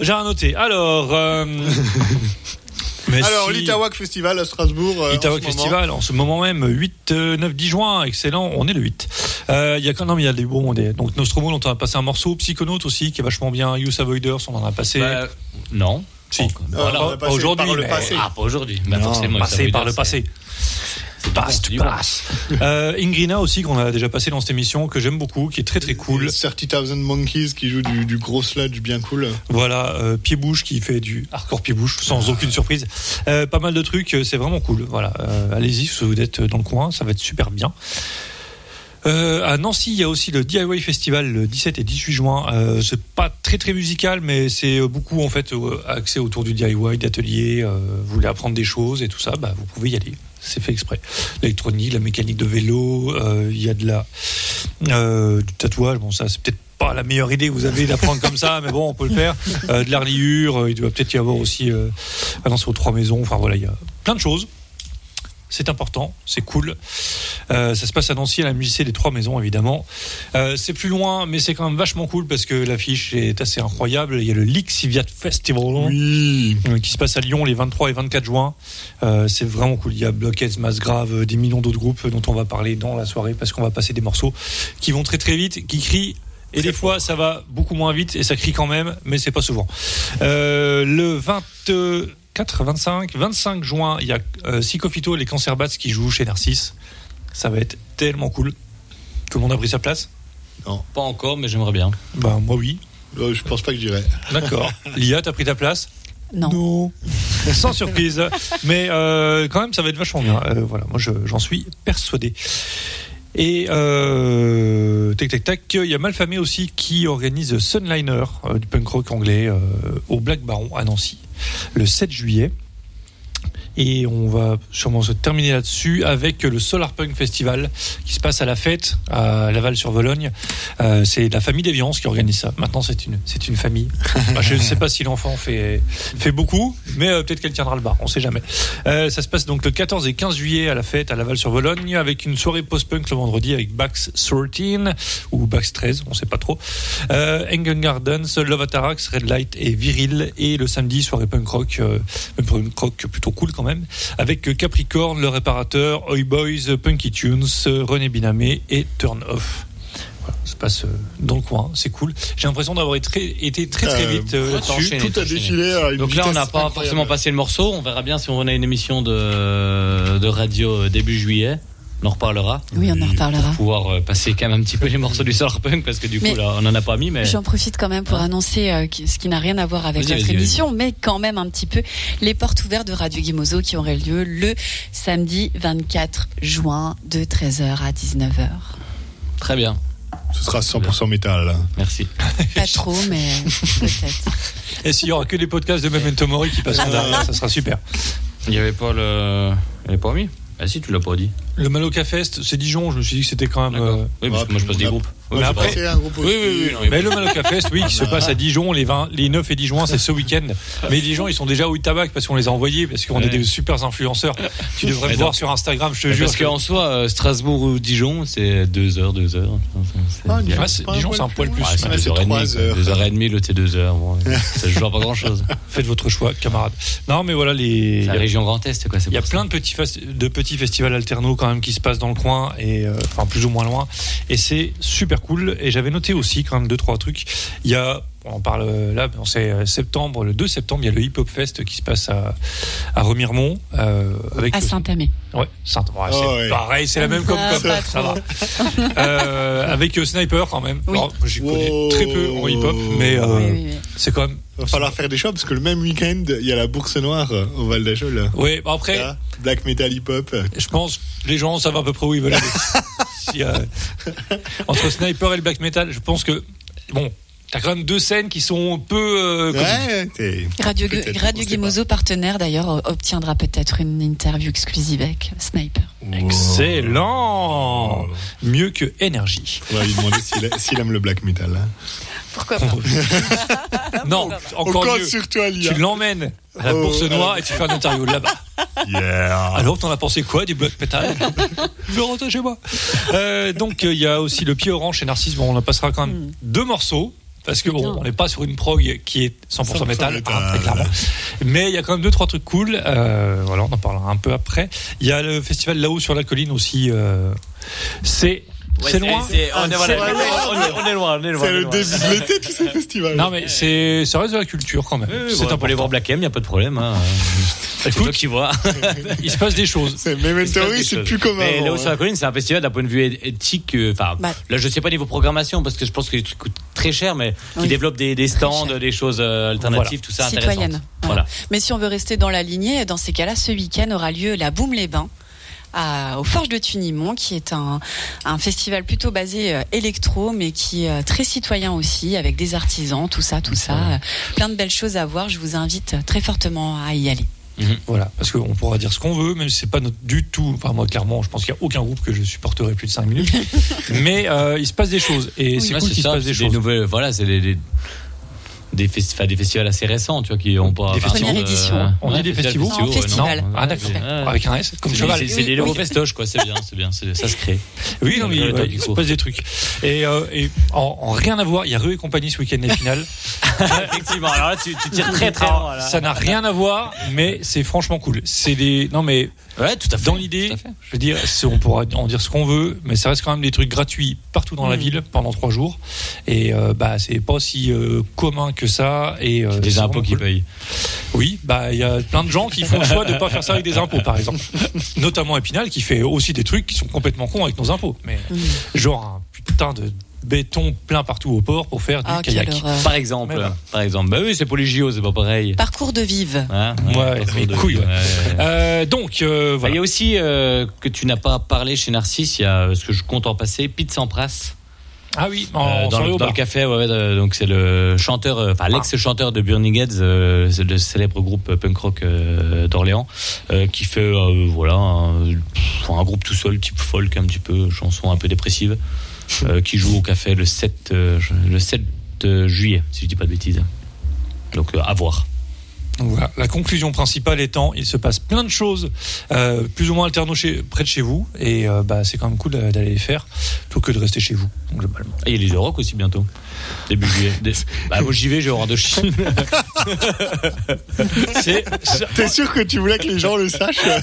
J'ai rien noté. Alors, euh, mais Alors, si- l'Itawak Festival à Strasbourg. euh, en Itawak moment. Festival, en ce moment même, 8, euh, 9, 10 juin, excellent, on est le 8. Euh, Il y a quand même, il y a des bons, des, donc Nostromo, dont on a passé un morceau, Psychonaut aussi, qui est vachement bien, Youth Avoiders, on en a passé. Bah, non. Si. Euh, Voilà, on a pas aujourd'hui, par le mais passé. Ah, pas aujourd'hui. Bah, Non, forcément, passé par le passé. Passe, tu passes. Euh, Ingrina aussi, qu'on a déjà passé dans cette émission, que j'aime beaucoup, qui est très très cool. 30,000 Monkeys qui joue du, du gros sludge bien cool. Voilà, euh, Pied-Bouche qui fait du hardcore Pied-Bouche, sans aucune surprise. Euh, pas mal de trucs, euh, c'est vraiment cool. Voilà, euh, allez-y si vous êtes dans le coin, ça va être super bien. Euh, à Nancy, il y a aussi le DIY Festival le 17 et 18 juin. Euh, c'est pas très très musical, mais c'est beaucoup en fait euh, axé autour du DIY, d'ateliers. Euh, vous voulez apprendre des choses et tout ça, bah, vous pouvez y aller. C'est fait exprès. L'électronique, la mécanique de vélo, euh, il y a de la euh, du tatouage. Bon, ça c'est peut-être pas la meilleure idée que vous avez d'apprendre comme ça, mais bon, on peut le faire. Euh, de euh, il doit peut-être y avoir aussi euh, non, c'est aux trois maisons. Enfin voilà, il y a plein de choses. C'est important, c'est cool. Euh, ça se passe à Nancy, à la musée des Trois Maisons, évidemment. Euh, c'est plus loin, mais c'est quand même vachement cool parce que l'affiche est assez incroyable. Il y a le Lixiviat Festival Oui. euh, qui se passe à Lyon les 23 et 24 juin. Euh, c'est vraiment cool. Il y a Blockheads, Mass Grave, des millions d'autres groupes dont on va parler dans la soirée parce qu'on va passer des morceaux qui vont très très vite, qui crient. Et des fois, ça va beaucoup moins vite et ça crie quand même, mais c'est pas souvent. Euh, le 24, 25, 25 juin, il y a euh, Psychophyto et les Cancer Bats qui jouent chez Narcisse. Ça va être tellement cool. Tout le monde a pris sa place? Pas encore, mais j'aimerais bien. Ben moi oui. Euh, je pense pas que j'irai. D'accord. Lia, t'as pris ta place? Non. Sans surprise. Mais euh, quand même, ça va être vachement bien. Euh, voilà, moi je- j'en suis persuadé. Et euh, tac tac tac, il y a Malfamé aussi qui organise Sunliner euh, du punk rock anglais euh, au Black Baron à Nancy le 7 juillet. Et on va sûrement se terminer là-dessus avec le Solar Punk Festival qui se passe à la fête à Laval-sur-Vologne. Euh, c'est la famille d'Eviance qui organise ça. Maintenant, c'est une, c'est une famille. Je ne sais pas si l'enfant fait, fait beaucoup, mais euh, peut-être qu'elle tiendra le bar. On sait jamais. Euh, ça se passe donc le 14 et 15 juillet à la fête à Laval-sur-Vologne avec une soirée post-punk le vendredi avec Bax 13 ou Bax 13, on sait pas trop. Engen Gardens, Love Atarax, Red Light et Viril. Et le samedi, soirée punk rock, punk rock plutôt cool quand même, avec Capricorne, Le Réparateur, Oi Boys, Punky Tunes, René Binamé et Turn Off. Voilà, ça se passe euh, dans le coin, c'est cool. J'ai l'impression d'avoir été très, été très très Euh, vite euh, là-dessus. Tout a défilé à une Donc là, on n'a pas incroyable. forcément passé le morceau. On verra bien si on a une émission de, de radio début juillet. On en reparlera. Oui, on en reparlera. Pour pouvoir euh, passer quand même un petit peu les morceaux du Solarpunk parce que du coup Mais- là on en a pas mis mais J'en profite quand même pour annoncer euh, ce qui n'a rien à voir avec Vas-y, notre vas-y, émission, mais quand même un petit peu les portes ouvertes de Radio Guimozo qui auraient lieu le samedi 24 juin de 13h à 19h. très bien. Ce sera 100% métal. Merci. Pas trop, mais peut-être. Et s'il y aura que des podcasts de Memento Mori qui passeront derrière, ça sera super. Il y avait pas le il y avait pas mis Ah si tu l'as pas dit. Le Maloca Fest, c'est Dijon, je me suis dit que c'était quand même. Euh, Oui parce que moi je passe des groupes. Mais après- passé un groupe Oui aussi. oui oui. non, il- Mais le Maloca Fest, oui, qui se passe à Dijon les, 20, les 9 et 10 juin, c'est ce week-end. Mais gens, ils sont déjà au Tabac parce qu'on les a envoyés, parce qu'on est des super influenceurs. Tu devrais Mais me voir sur Instagram, je te Mais jure. Parce qu'en soi, euh, Strasbourg ou Dijon, c'est 2 heures, 2 heures. Ah, Dijon, c'est- Dijon, un poil plus. Ouais, c'est Ouais, deux c'est heures et demie. trois quoi. heures. Deux heures et demie, l'autre c'est deux heures. Bon, ça joue pas grand chose. Faites votre choix, camarades. Non, mais voilà, les. La région Grand Est, quoi. Il y a plein de petits, fes- de petits festivals alternaux quand même qui se passent dans le coin et euh, enfin plus ou moins loin et c'est super cool et j'avais noté aussi quand même deux trois trucs il y a on en parle euh, là on sait euh, septembre le 2 septembre il y a le hip hop fest qui se passe à, à Remiremont euh, avec À Saint-Amé. ouais, Saint ouais, c'est Oh, ouais. pareil c'est la même comme Ah, comme ça va Euh, avec euh, Sniper quand même Oui. Alors, j'y connais Wow. très peu en hip hop mais euh, Oui, oui, oui. c'est quand même Va falloir faire des choix parce que le même week-end, il y a la bourse noire euh, au Val d'Ajol. ouais bah après Là, Black metal hip hop. Je pense que les gens savent à peu près où ils veulent aller. Si, euh, entre Sniper et le black metal, je pense que bon, t'as quand même deux scènes qui sont un peu. euh. Ouais, t'es- Radio, Radio Guimozo, partenaire d'ailleurs, obtiendra peut-être une interview exclusive avec Sniper. Excellent, mieux que va lui demander s'il s'il aime le black metal. hein. Pourquoi pas non, encore Encore mieux. sur toi, Lia. Tu l'emmènes à la Oh, Bourse Noire euh. et tu fais une interview là-bas. Yeah. Alors, t'en as pensé quoi du black metal Je vais rentrer chez moi. Euh, donc, euh, il y a aussi le pied orange chez Narcisse. Bon, on en passera quand même deux morceaux. Parce que bon, on n'est pas sur une prog qui est 100%, 100% métal, métal. hein, très clairement. Mais il y a quand même deux trois trucs cool. Euh, voilà, on en parlera un peu après. Il y a le festival là-haut sur la colline aussi. euh, c'est c'est loin. on, est, c'est- loin, on est loin. C'est le début de l'été, tous ces festivals. Non mais c'est ça reste de la culture quand même. Oui, oui, c'est on peut aller important. voir Black M, il n'y a pas de problème. Hein. C'est Écoute, toi qui vois. il se passe des choses. C'est se passe Memento c'est plus comme Mais là où sur la colline, c'est un festival d'un point de vue éthique. euh, Enfin, Bah. là, je sais pas niveau programmation parce que je pense que les trucs coûtent très cher, mais qui Oui. développent des, des stands, des choses euh, alternatives, tout ça Citoyenne. intéressant. Voilà. Mais si on veut rester dans la lignée, dans ces cas-là, ce week-end aura lieu la Boum les Bains. À, aux Forges de Tunimont, qui est un, un festival plutôt basé euh, électro, mais qui est euh, très citoyen aussi, avec des artisans, tout ça, tout ça. Euh, plein de belles choses à voir. Je vous invite très fortement à y aller. Voilà, parce qu'on pourra dire ce qu'on veut, même si c'est pas notre, du tout. Enfin, moi, clairement, je pense qu'il n'y a aucun groupe que je supporterai plus de 5 minutes. Mais euh, il se passe des choses. Et c'est Ouais, cool c'est qu'il se ça, passe des c'est choses. nouvelles, voilà, c'est des, des, des, festi- enfin, des festivals assez récents, tu vois, qui ont pas. Des festivals. euh, édition. On dit des festivals Non, festival. Ah, d'accord. Ouais. Avec un S, comme C'est- cheval. C'est des nouveaux Oui. festoches, quoi. C'est bien, c'est bien. Ça se crée. Oui, non, mais du il se passe des trucs. Et, euh, et en, en rien à voir, il y a Rue et compagnie ce week-end les finales. Effectivement. Alors là, tu, tu tires très très. Ça n'a rien à voir, mais c'est franchement cool. C'est des, non mais Ouais, tout à fait. dans l'idée, je veux dire, on pourra en dire ce qu'on veut, mais ça reste quand même des trucs gratuits partout dans la Mm. ville pendant trois jours. Et euh, bah c'est pas aussi euh, commun que ça. Et euh, Des impôts qui cool. payent. Oui, bah il y a plein de gens qui font le choix de pas faire ça avec des impôts, par exemple. Notamment Épinal qui fait aussi des trucs qui sont complètement cons avec nos impôts. Mais genre un putain de béton plein partout au port pour faire du Ah, kayak. horreur. Par exemple. Par exemple. Bah oui, c'est pour les JO, c'est pas pareil. Parcours de vive. Hein Ouais, mais de- couilles. Euh, donc euh, Bah, Il voilà. y a aussi euh, que tu n'as pas parlé chez Narcisse, il y a ce que je compte en passer, Pete Sampras. Ah oui, en, Euh, dans, le, dans café, ouais, euh, donc c'est le chanteur, euh, enfin l'ex-chanteur de Burning Heads, euh, le célèbre groupe punk rock euh, d'Orléans, euh, qui fait euh, voilà un, un groupe tout seul, type folk, un petit peu chanson un peu dépressive, euh, qui joue au café le 7 euh, le 7 juillet, si je dis pas de bêtises. Donc euh, à voir. Voilà, la conclusion principale étant, il se passe plein de choses euh, plus ou moins alternes chez, près de chez vous, et euh, bah, c'est quand même cool d'a- d'aller les faire plutôt que de rester chez vous, globalement. Et il y a les Euroc aussi bientôt. Début juillet. Bah, moi j'y vais, vais voir de Chine. C'est T'es sûr que tu voulais que les gens le sachent Ah,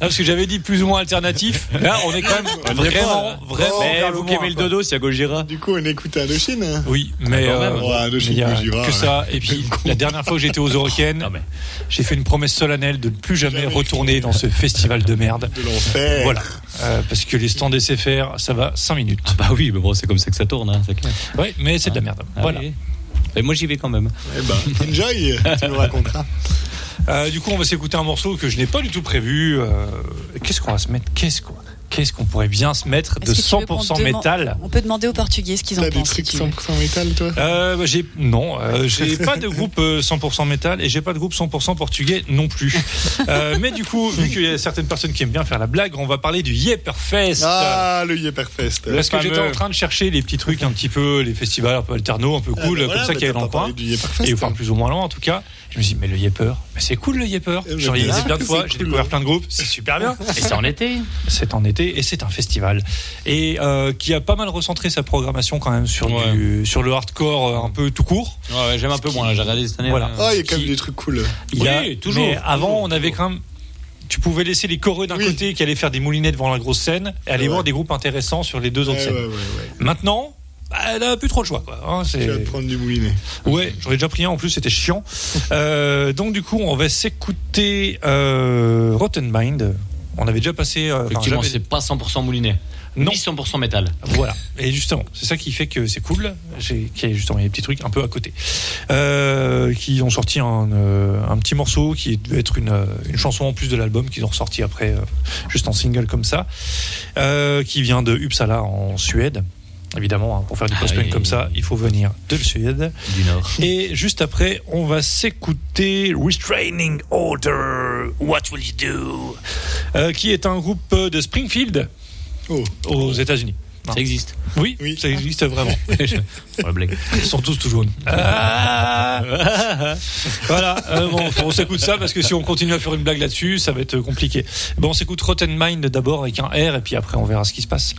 parce que j'avais dit plus ou moins alternatif. Là, on est quand même vraiment, vraiment. Mais vous qui aimez le dodo, y a Gojira. Du coup, on écoute Indochine. hein. Oui, mais Ah, euh, Ouais, Indochine, mais y a Gojira, que ouais. ça. Et puis la dernière fois que j'étais aux Eurocaines, Ah, j'ai fait une promesse solennelle de ne plus jamais Jamais. retourner dans ce festival de merde. De l'enfer. Voilà, Euh, parce que les stands SFR, ça va 5 minutes. Bah oui, mais bon, c'est comme ça que ça tourne, hein, c'est clair. Ouais, mais c'est de la merde. Ah Voilà. oui. Et moi, j'y vais quand même. Eh ben, enjoy, tu nous raconteras. Euh, du coup, on va s'écouter un morceau que je n'ai pas du tout prévu. Euh, Qu'est-ce qu'on va se mettre? Qu'est-ce qu'on Qu'est-ce qu'on pourrait bien se mettre de Est-ce que tu veux qu'on 100% deman- métal On peut demander aux Portugais ce qu'ils en T'as des pensent. si trucs veux. 100% métal, toi? Euh, bah, j'ai non, euh, j'ai pas de groupe euh, 100% métal et j'ai pas de groupe 100% portugais non plus. Euh, mais du coup, vu qu'il y a certaines personnes qui aiment bien faire la blague, on va parler du Yepperfest. Ah, le Yepperfest. Parce que fameux. j'étais en train de chercher les petits trucs un petit peu, les festivals un peu alterno, un peu Ah, cool, voilà, comme ça qu'il y avait t'as dans le pas coin. parlé du Yepperfest. Et enfin plus ou moins loin en tout cas. Je me suis dit, mais le Yepper, mais c'est cool le Yepper. Eh J'en ai plein de fois, j'ai cool. découvert plein de groupes, c'est super bien. Et c'est en été. C'est en été et c'est un festival et euh, qui a pas mal recentré sa programmation quand même sur Ouais. du, sur le hardcore euh, un peu tout court. Ouais, ouais, j'aime un peu moins, là, j'ai regardé cette année. Voilà. là. Ah, il y a quand Qui- même des trucs cool. Il Oui, a- toujours, Mais avant, toujours, on avait quand même. Tu pouvais laisser les choreux d'un Oui. côté qui allaient faire des moulinets devant la grosse scène et aller Ouais. voir des groupes intéressants sur les deux autres Ouais, scènes. ouais, ouais, ouais. Maintenant, bah, elle a plus trop le choix. Quoi, hein, c'est- Tu vas te prendre du moulinet. Ouais, j'en ai déjà pris un en plus, c'était chiant. Euh, donc du coup, on va s'écouter euh, Rotten Mind. On avait déjà passé. euh, Effectivement, c'est pas 100% moulinet. Non. Ni 100% métal. Voilà. Et justement, c'est ça qui fait que c'est cool. J'ai qu'il y a justement des petits trucs un peu à côté. Euh, qui ont sorti un, euh, un petit morceau qui devait être une, euh, une chanson en plus de l'album qu'ils ont ressorti après, euh, juste en single comme ça, euh, qui vient de Uppsala en Suède. Évidemment, hein, pour faire du Ah post-punk oui. comme ça, il faut venir de Suède. Du Nord. Et juste après, on va s'écouter Restraining Order, What Will You Do, euh, qui est un groupe de Springfield Oh. aux États-Unis. Ça existe. Oui, Oui. ça existe vraiment. Ils sont tous tout jaunes. Ah voilà, euh, bon, on s'écoute ça parce que si on continue à faire une blague là-dessus, ça va être compliqué. Bon, on s'écoute Rotten Mind d'abord avec un R et puis après on verra ce qui se passe.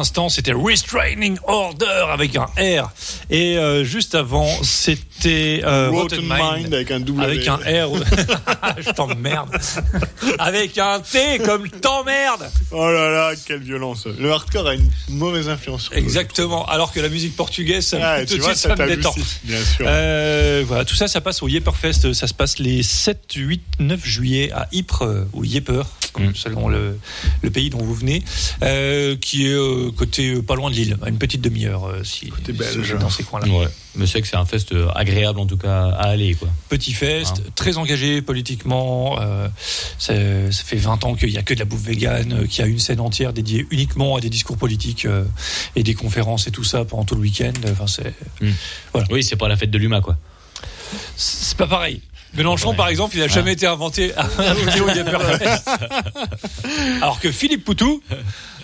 L'instant, c'était Restraining Order avec un R. Et euh, juste avant, c'était euh, Rotten Rotten Mind, avec un W. avec un R. Je t'emmerde. avec un T comme t'emmerde. Oh là là, quelle violence. Le hardcore a une mauvaise influence sur. Exactement. Alors que la musique portugaise, ça, Ah, tout tu de vois, suite, ça ça me détend. bien sûr. Euh, voilà, tout ça, ça passe au Yepperfest. Ça se passe les 7, 8, 9 juillet à Ypres, ou Yepper, comme selon le, le pays dont vous venez, euh, qui est euh, côté euh, pas loin de Lille, à une petite demi-heure, euh, si, si vous êtes dans ces coins-là. Ouais. Mais c'est que c'est un fest agréable en tout cas à aller quoi. Petit fest, Ah. très engagé politiquement. euh, ça, ça fait 20 ans qu'il n'y a que de la bouffe végane, qu'il y a une scène entière dédiée uniquement à des discours politiques euh, et des conférences et tout ça pendant tout le week-end. Enfin, c'est voilà. Oui, c'est pas la fête de l'humain quoi. c'est pas pareil. Mélenchon, par exemple, il n'a jamais été inventé au Yepperfest. Alors que Philippe Poutou,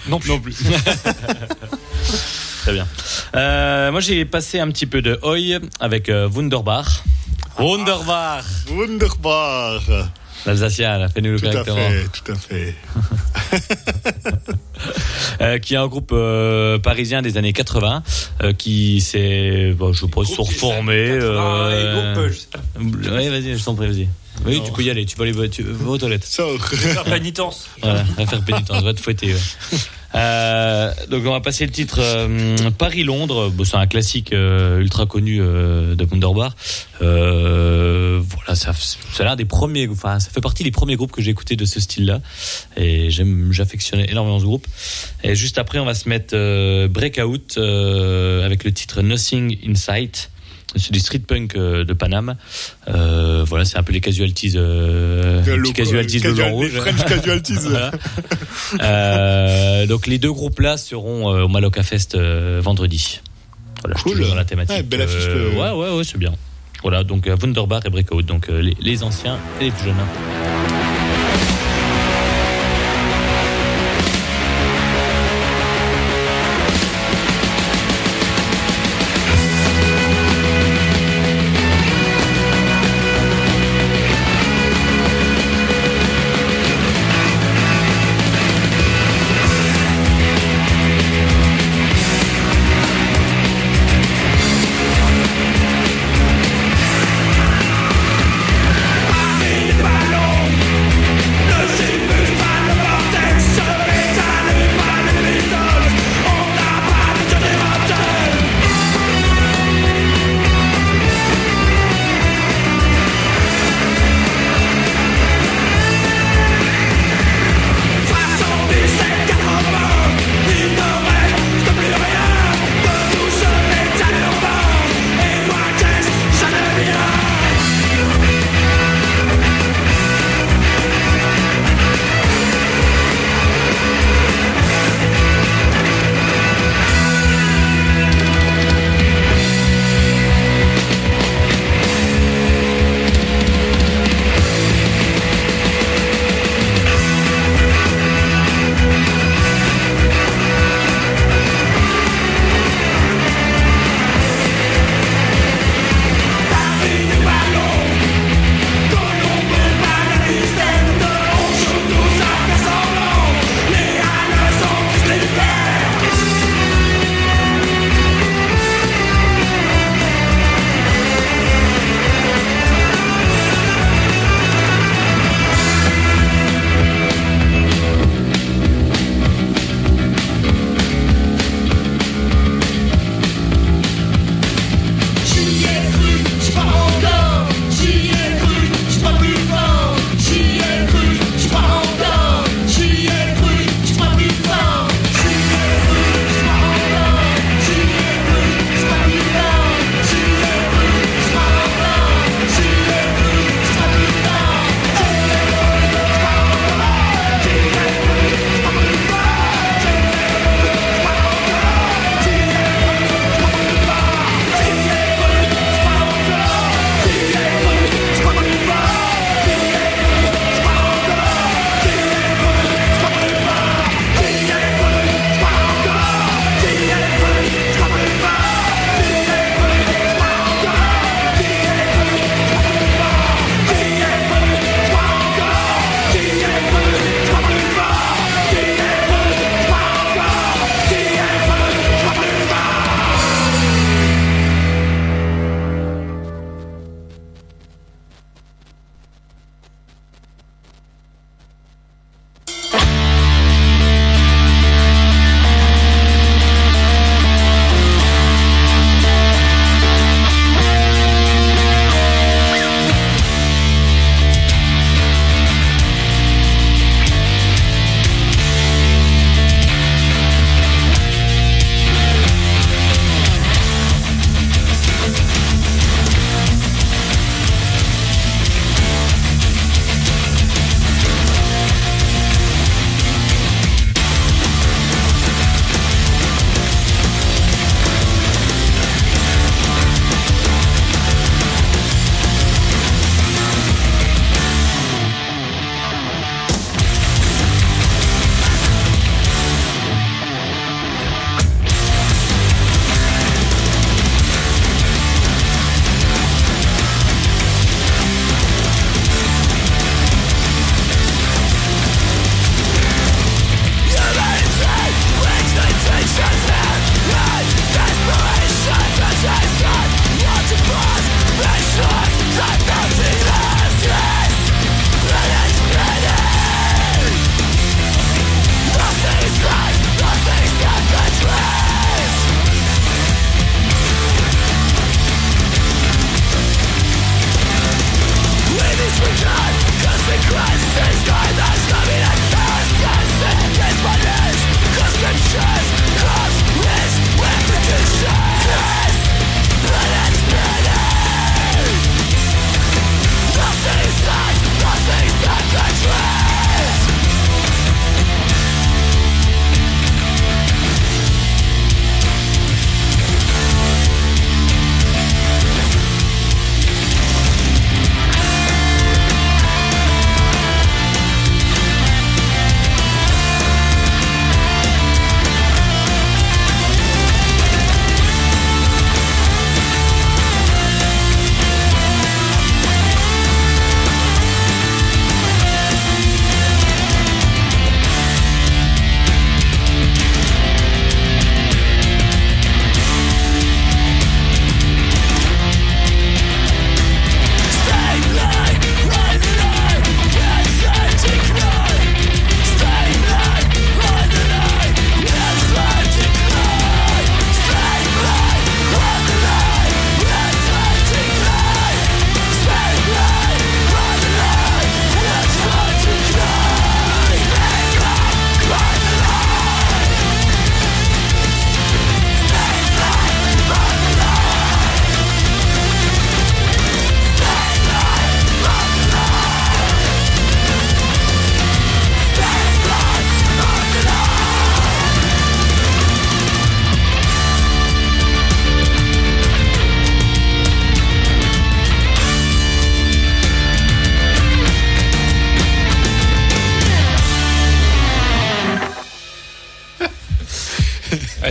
non plus. Très bien. Euh, moi j'ai passé un petit peu de Oi avec euh, Wunderbar. Wunderbar. Wunderbar. L'Alsacien, fais-nous le Tout à fait, tout à fait. Euh, qui est un groupe euh, parisien des années 80 euh, qui s'est, bon, je pas, se reformé. Oui, vas-y, je t'en prie, vas-y. Oui, tu peux y aller, tu peux aller tu, va aux toilettes. Faire pénitence. Voilà, va faire pénitence, va te fouetter. ouais. Euh, donc on va passer le titre euh, Paris-Londres. Bon, c'est un classique euh, ultra connu de Wunderbar. Voilà, ça, ça l'air des premiers. Enfin, ça fait partie des premiers groupes que j'ai écoutés de ce style-là, et j'aime, j'affectionnais énormément ce groupe. Et juste après, on va se mettre Breakout avec le titre Nothing in Sight. C'est du street punk euh, de Paname. Euh, voilà, c'est un peu les casualties, euh, De les petits loco- casualties de casual- blanc rouge. French casualties. Voilà. Euh, donc les deux groupes là seront au Maloca Fest vendredi. Voilà, Cool. je dans la thématique. Ouais, belle affiche, le- ouais, ouais, ouais, c'est bien. Voilà, donc Wunderbar et Breakout, donc les, les anciens et les plus jeunes.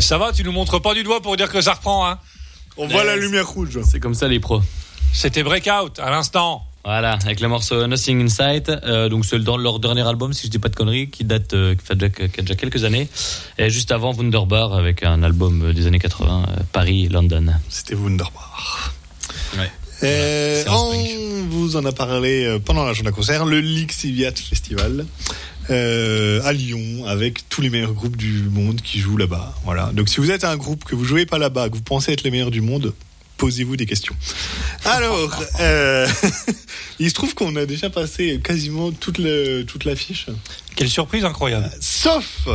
Ça va, tu nous montres pas du doigt pour dire que ça reprend, hein On voit la lumière rouge. C'est comme ça les pros. C'était Breakout à l'instant. Voilà, avec le morceau Nothing Inside, euh, donc c'est dans leur dernier album, si je dis pas de conneries, qui date, euh, qui, fait déjà, qui a déjà quelques années. Et juste avant Wunderbar avec un album euh, des années 80, euh, Paris, London. C'était Wunderbar. Ouais. Euh, on vous en a parlé euh, pendant la journée concert, le Lixiviat Festival euh, à Lyon, avec tous les meilleurs groupes du monde qui jouent là-bas. Voilà. Donc si vous êtes un groupe que vous jouez pas là-bas, que vous pensez être les meilleurs du monde, posez-vous des questions. Alors, euh, il se trouve qu'on a déjà passé quasiment toute, le, toute l'affiche, Quelle surprise incroyable. sauf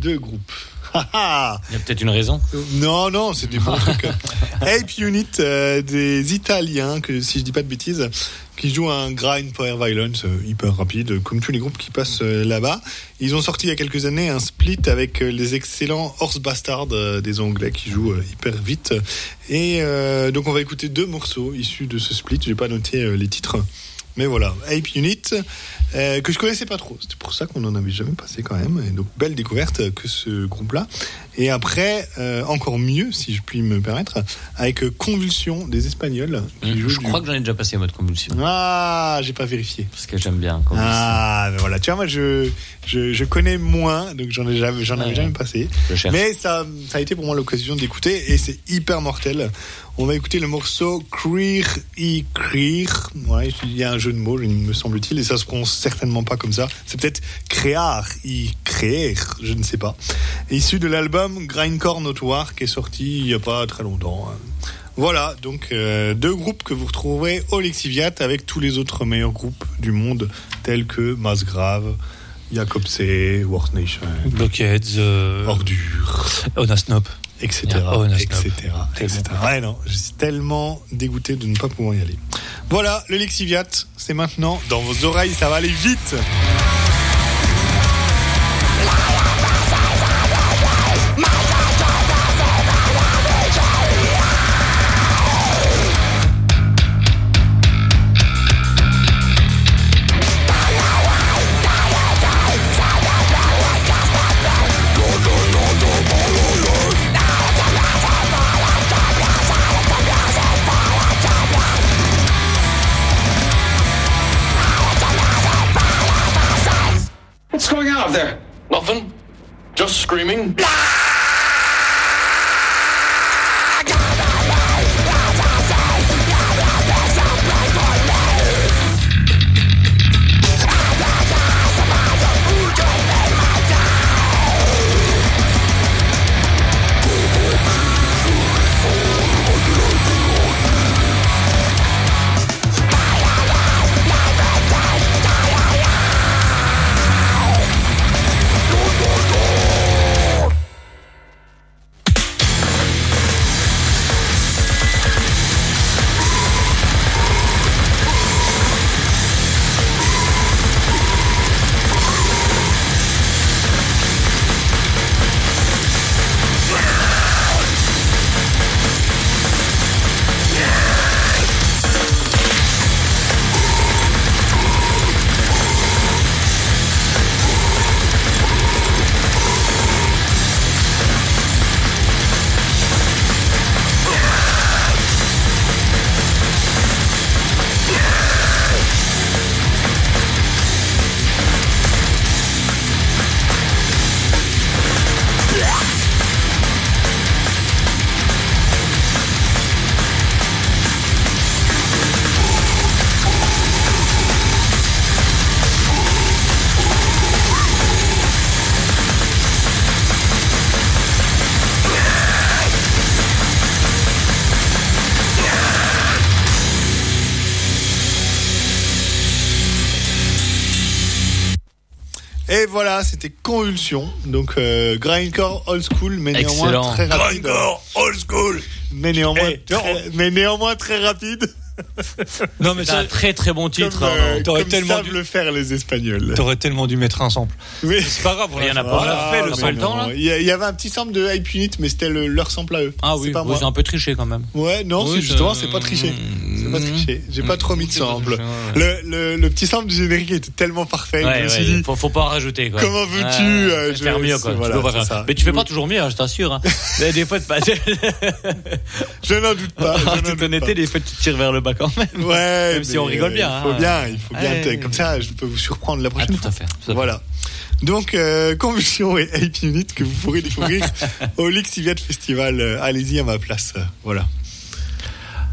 deux groupes. Ha, ha. Il y a peut-être une raison. Non, non, c'est des bons trucs. Ape Unit, euh, des Italiens, que si je dis pas de bêtises, qui jouent un grind power violence euh, hyper rapide, comme tous les groupes qui passent euh, là-bas. Ils ont sorti il y a quelques années un split avec euh, les excellents Horse Bastard euh, des Anglais qui jouent hyper vite. Et euh, donc on va écouter deux morceaux issus de ce split. J'ai pas noté les titres. Mais voilà, Ape Unit, euh, que je connaissais pas trop. C'était pour ça qu'on en avait jamais passé quand même. Et donc, belle découverte que ce groupe-là. Et après, euh, encore mieux, si je puis me permettre, avec Convulsion des Espagnols. jouent Je du- crois que j'en ai déjà passé mode convulsion. Ah, j'ai pas vérifié. Parce que j'aime bien. Convulsion. Ah, ben voilà. Tu vois, moi, je, je, je connais moins, donc j'en ai jamais, j'en avais Ouais. jamais passé. Je cherche. Mais ça, ça a été pour moi l'occasion d'écouter et c'est hyper mortel. On va écouter le morceau Creer i Creer. Ouais, il y a un jeu de mots, me semble-t-il, et ça se prononce certainement pas comme ça. C'est peut-être Créar i Créer, je ne sais pas. Issu de l'album Grindcore Notoire qui est sorti il y a pas très longtemps. hein. Voilà, donc euh, deux groupes que vous retrouverez au Lexiviat avec tous les autres meilleurs groupes du monde, tels que Masgrave, Jacobse, World Nation, Blockheads, euh, Ordure, Onasnop. Etc. Etc. Etc. Ouais, non, je suis tellement dégoûté de ne pas pouvoir y aller. Voilà, le Lexiviat, c'est maintenant dans vos oreilles, ça va aller vite. Screaming. C'était Convulsion. Donc, euh, grindcore old school, mais néanmoins Excellent. très rapide. old school. Mais néanmoins, Eh, tu vois, très, mais néanmoins très rapide. Non, mais C'est un très très bon titre. comme, euh, hein. t'aurais comme tellement savent dû- le faire les Espagnols. t'aurais tellement dû mettre un sample. Oui. C'est pas grave, on Il y en a l'a- pas. fait, le le sample. Il y, avait un petit sample de Hype Unit, mais c'était le- leur sample à eux. Ah C'est oui, moi. avez un peu triché quand même. Ouais, non, Oui, c'est justement, c'est pas triché. C'est pas triché. J'ai pas trop mis de sample. Le, le, le petit sample du générique était tellement parfait. Ouais, je me suis ouais, dit, faut, faut pas en rajouter quoi. Comment veux-tu, euh, faire mieux quoi. voilà, Tu peux pas c'est faire- ça. Mais tu fais pas toujours mieux, hein, je t'assure. Hein. Des fois, c'est je n'en doute pas. En toute honnêteté, des fois, tu tires vers le bas quand même. Ouais, Même si on rigole bien. Il faut hein. bien, il faut bien. Ouais. Comme ça, je peux vous surprendre la prochaine Ah, tout fois. à fait. tout à fait. Voilà. Donc, euh, Convulsion et Ape Unit que vous pourrez découvrir au Lixiviat Festival. Euh, Allez-y à ma place. Euh, Voilà.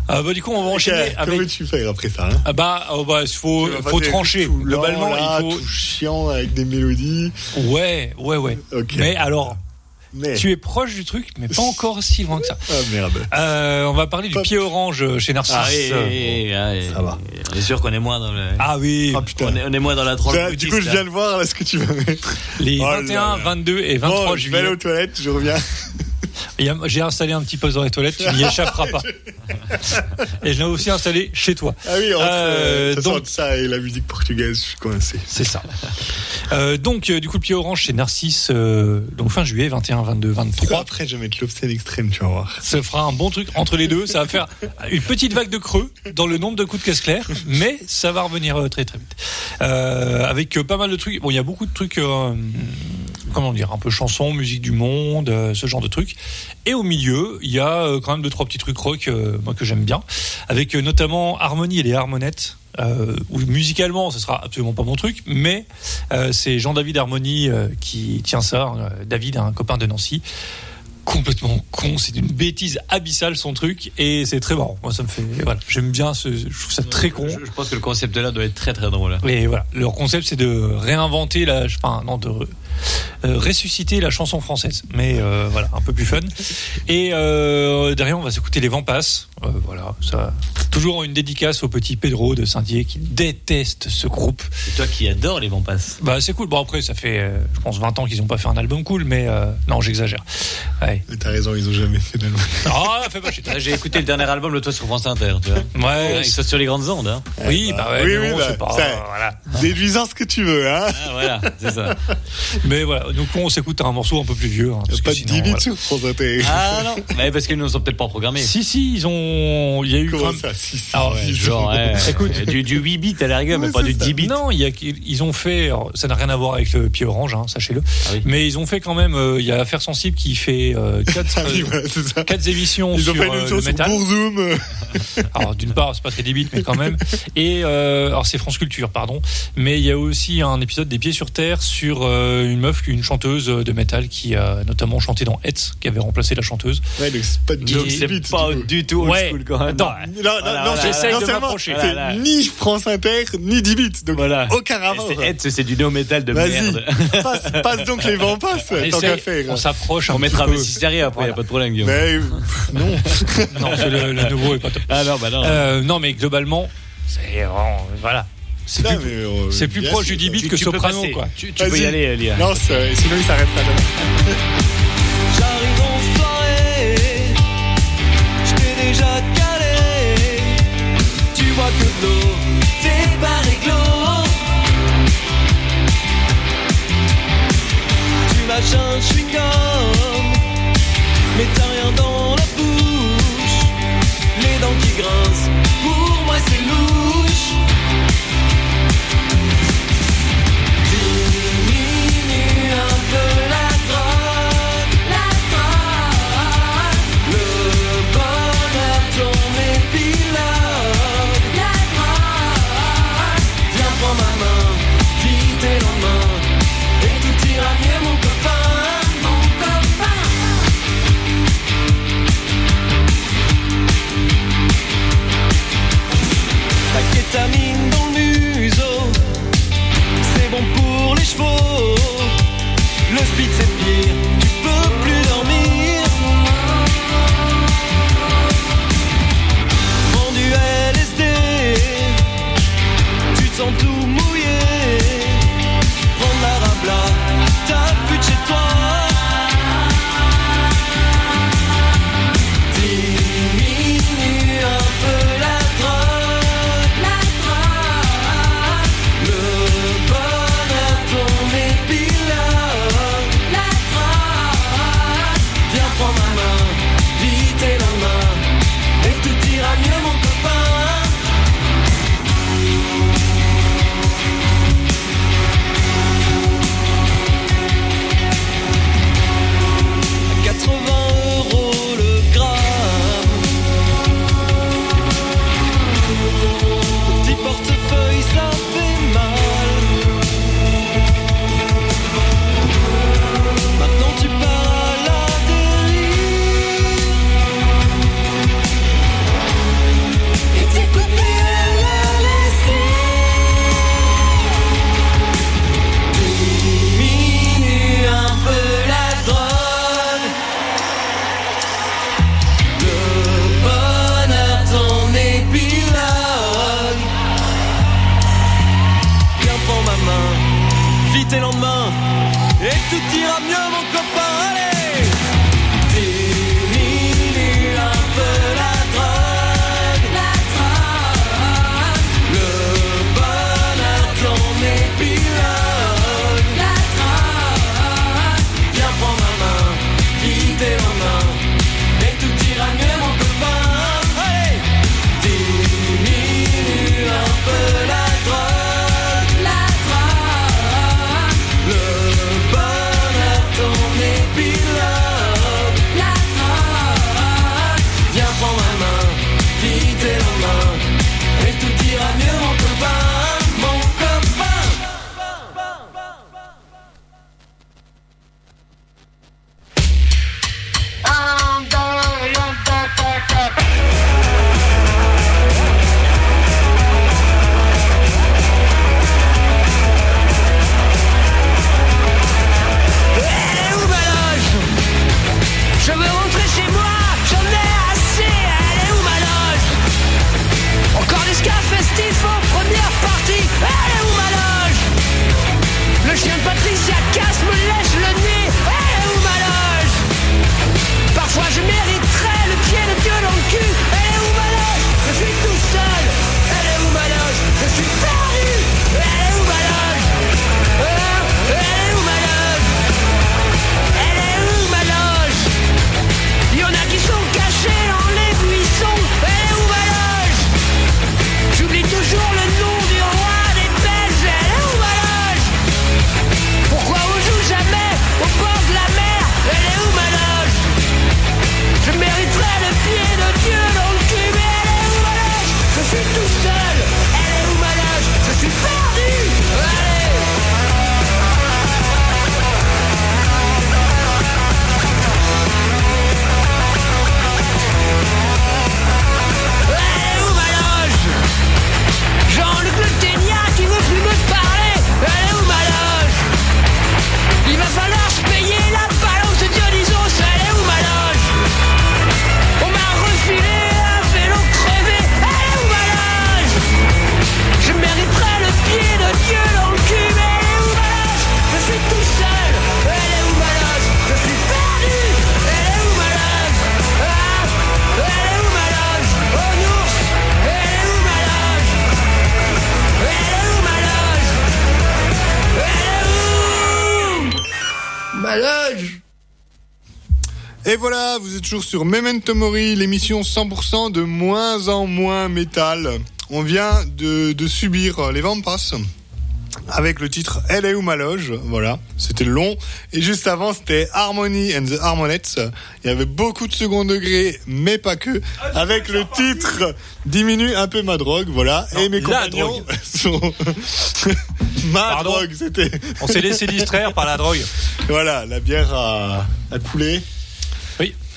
Bah, du coup, on va enchaîner Ok, avec. Comment tu fais après ça hein Ah bah, oh, bah, il faut, faut trancher. tout Globalement, là, il faut. tout chiant avec des mélodies. Ouais, ouais, ouais. Ok. Mais alors, Mais... tu es proche du truc, mais pas encore si loin que ça. Ah merde. Euh, on va parler du pied orange chez Narcisse. Ah, oui, oui, oui, oui, Ça va. On est sûr qu'on est moins dans le. Ah oui, Ah putain. On est, on est moins dans la tranche. Là, du coup, je viens de voir là ce que tu vas mettre. les Oh là 21, là. 22 et 23 Bon, je vais aller juillet. aux toilettes, je reviens. J'ai installé un petit poste dans les toilettes, tu n'y échapperas pas. Et je l'ai aussi installé chez toi. Ah oui, entre, Euh, ça, donc- ça et la musique portugaise, je suis coincé. C'est ça. Euh, donc, euh, du coup, le pied orange chez Narcisse, euh, donc fin juillet, 21, 22, 23. Après, je vais mettre l'obscène extrême, tu vas voir. Ça fera un bon truc entre les deux. Ça va faire une petite vague de creux dans le nombre de coups de caisse clair, mais ça va revenir très très vite. Avec pas mal de trucs. Bon, il y a beaucoup de trucs, comment dire, un peu chansons, musique du monde, euh, ce genre de trucs. Et au milieu, il y a euh, quand même deux trois petits trucs rock, euh, moi que j'aime bien, avec notamment Harmonie et les harmonettes. Où musicalement, ce sera absolument pas mon truc, mais c'est Jean-David Harmonie qui tient ça. Euh, David, un copain de Nancy complètement con, c'est une bêtise abyssale son truc et c'est très marrant. Moi ça me fait voilà, j'aime bien ce je trouve ça très con. Je, je pense que le concept de là doit être très très drôle. hein. Et voilà, leur concept c'est de réinventer la enfin non de ressusciter la chanson française, mais euh, voilà, un peu plus fun. Et euh, derrière on va s'écouter les vents passent. Euh, voilà, ça toujours une dédicace au petit Pedro de Saint-Dié qui déteste ce groupe. C'est toi qui adore les vents passes. Bah c'est cool. Bon après ça fait euh, je pense 20 ans qu'ils n'ont pas fait un album cool mais euh, non, j'exagère. Ouais. Mais T'as raison, ils ont jamais fait d'album. Ah, fais pas chier. J'ai écouté le dernier album, le toit sur France Inter, tu vois. Ouais, Ils sont sur les grandes ondes, hein. Oui, bah ouais, oui, mais oui, bon, bah, c'est pas. ça- voilà. Déduisant ce que tu veux, hein. Ah, voilà, c'est ça. Mais voilà, donc on s'écoute un morceau un peu plus vieux. hein, parce Pas que de sinon, 10 bits voilà. sur France Inter. Ah non, mais parce qu'ils ne sont peut-être pas programmés. Si, si, ils ont. Il y a eu Comment ça, si, si, Alors, ouais, ils- Genre, ouais, Écoute. du, du 8 bits à la rigueur, mais pas du ça. 10 bits. Non, il y a, ils ont fait. alors, ça n'a rien à voir avec le pied orange, hein, sachez-le. Ah oui. Mais ils ont fait quand même. euh, Il y a Affaire Sensible qui fait euh, quatre, Ah oui, euh, voilà, ça. émissions Ils ont sur fait une euh, émission le métal. Euh, Alors d'une part, c'est pas très débite, mais quand même. Et euh, alors c'est France Culture, pardon. Mais il y a aussi un épisode des Pieds sur Terre sur euh, une meuf, une chanteuse de métal qui a notamment chanté dans Hetz, qui avait remplacé la chanteuse. Ouais, donc c'est pas du 10 bits. tout Ouais. school quand même. Attends. Non, non, Voilà, non, voilà, c'est- j'essaye non de seulement m'approcher. c'est Voilà. ni France Inter, ni 10 bits. Donc, Voilà. aucun rapport. C'est Ed, c'est du néo-métal de Vas-y, merde. passe, passe donc les vents tant qu'à faire. on s'approche On mettra. Messi derrière après, y a Voilà. pas de problème, Guillaume. Mais euh, non. Non, c'est le, le nouveau est pas top. Ah non, bah non. Euh, non, mais globalement, c'est vraiment- voilà. C'est Non, plus, mais, euh, plus proche sûr. du 10 bits Tu- que tu soprano, quoi. Tu, tu peux y aller. Non, c'est- sinon il s'arrêtera jamais. T'es pas. Tu mâches un chewing-gum, mais t'as rien dans la bouche. Les dents qui grincent, toujours sur Memento Mori, l'émission 100% de moins en moins métal. On vient de, de subir les Vampas avec le titre Elle est où ma loge? Voilà, c'était long. Et juste avant, c'était Harmony and the Harmonettes. Il y avait beaucoup de second degré, mais pas que. Avec le titre Diminue un peu ma drogue, voilà. Et mes compagnons sont... ma Pardon drogue, c'était... On s'est laissé distraire par la drogue. Voilà, la bière a, a coulé.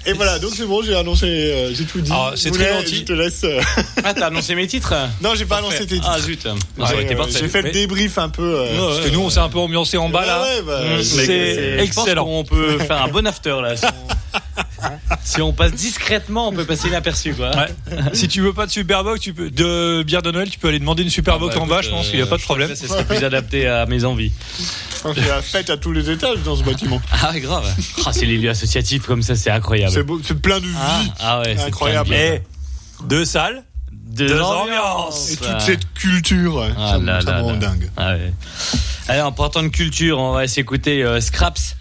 Et voilà, donc c'est bon, j'ai annoncé, euh, j'ai tout dit. Ah, c'est très gentil. Je te laisse. euh, Ah, t'as annoncé mes titres? Non, j'ai pas Parfait. annoncé tes titres. Ah, zut. J'ai fait le débrief un peu. euh, Parce que nous, on s'est un peu ambiancé en bas là. Bah, c'est je pense excellent. qu'on peut faire un bon after là. Si on, si on passe discrètement, on peut passer inaperçu quoi. Ouais. si tu veux pas de Superbox, tu peux de bière de Noël, tu peux aller demander une Superbox Ah bah, en bas. Je pense euh, qu'il n'y a pas de problème. ça, Ce serait plus adapté à mes envies. Il y a la fête à tous les étages dans ce bâtiment. Ah, grave. Ah, c'est les lieux associatifs comme ça, c'est incroyable. C'est c'est plein de vie. Ah, ah ouais, c'est Incroyable. de. Et deux salles, Deux deux ambiances. ambiances. Et toute cette culture, Ah ça, là ça là me rend là. dingue. Ah ouais. Allez, en partant de culture, on va s'écouter euh, Scraps,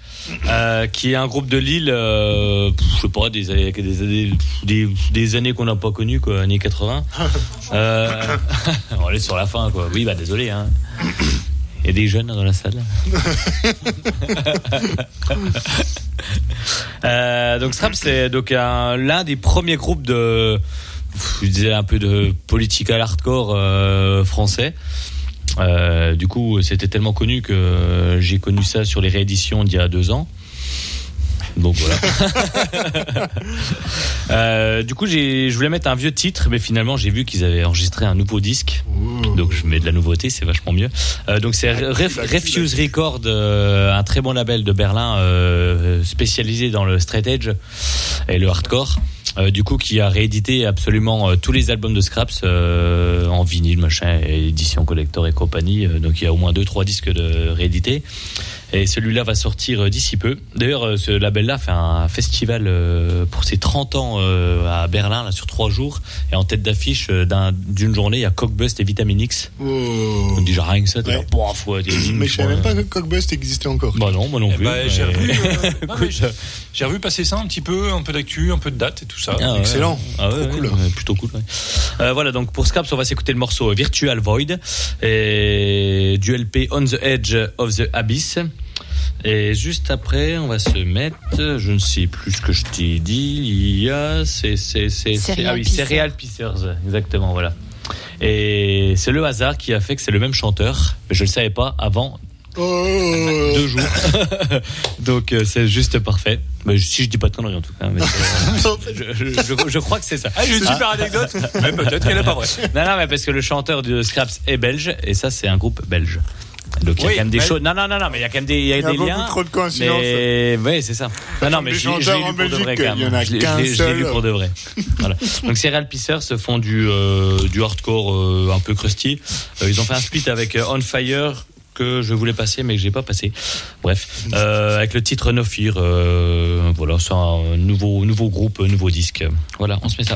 euh, qui est un groupe de Lille, euh, je sais pas, des années, des années, des, des années qu'on n'a pas connues, quoi, années 80. Euh, on est sur la fin, quoi. Oui, bah désolé. Hein. Il y a des jeunes dans la salle. Euh, donc Scraps, c'est donc un- l'un des premiers groupes de, je disais un peu de political hardcore euh, français. Euh, du coup, c'était tellement connu que j'ai connu ça sur les rééditions d'il y a deux ans. Donc voilà. Euh, du coup, j'ai, je voulais mettre un vieux titre, mais finalement, j'ai vu qu'ils avaient enregistré un nouveau disque. Donc je mets de la nouveauté, c'est vachement mieux. Euh, donc c'est Ref- Refuse Record, euh, un très bon label de Berlin euh, spécialisé dans le straight edge et le hardcore. Euh, du coup, qui a réédité absolument euh, tous les albums de Scraps euh, en vinyle, machin, édition collector et compagnie. Euh, donc il y a au moins deux, trois disques de réédités. Et celui-là va sortir euh, d'ici peu. D'ailleurs, euh, ce label-là fait un festival euh, pour ses 30 ans euh, à Berlin, là, sur trois jours. Et en tête d'affiche d'un- d'une journée, il y a Cockbust et Vitamin X. Oh. Donc déjà rien que ça, Ouais. bof, Mais je savais même pas que Cockbust existait encore. Bah non, moi non Eh plus. ben, j'ai revu, euh, j'ai- revu passer ça un petit peu, un peu d'actu, un peu de date et tout ça. Ah. Excellent. Ah ouais, cool. ouais, plutôt cool. ouais. Euh, voilà, donc pour Scraps, on va s'écouter le morceau Virtual Void et du LP On the Edge of the Abyss. Et juste après, on va se mettre, je ne sais plus ce que je t'ai dit, il y a, c'est, c'est, c'est, ah oui, Pissers. Cereal Pissers, exactement, voilà. Et c'est le hasard qui a fait que c'est le même chanteur, mais je le savais pas avant Oh. deux jours. Donc euh, c'est juste parfait. Mais si je dis pas de conneries en tout cas. mais c'est- je, je- je- je crois que c'est ça. Ah, j'ai une super anecdote, mais peut-être qu'elle est pas vraie. Non, non, mais parce que le chanteur de Scraps est belge et ça, c'est un groupe belge. Donc il y a Oui, quand même des mais- choses. Non, non, non, non, mais il y a quand même des, il y a Il y a des beaucoup liens. trop de coïncidences. Mais oui, c'est ça. Non, non, mais des je, l'ai- lu pour de Belgique, vrai quand il y en même. a Je l'ai- lu pour de vrai. Voilà. Donc Serial Pissers se font du euh, du hardcore euh, un peu crusty. Euh, ils ont fait un split avec euh, On Fire que je voulais passer mais que j'ai pas passé. Bref, euh, avec le titre No Fear. euh, voilà, c'est un nouveau nouveau groupe, nouveau disque. Voilà, on se met ça.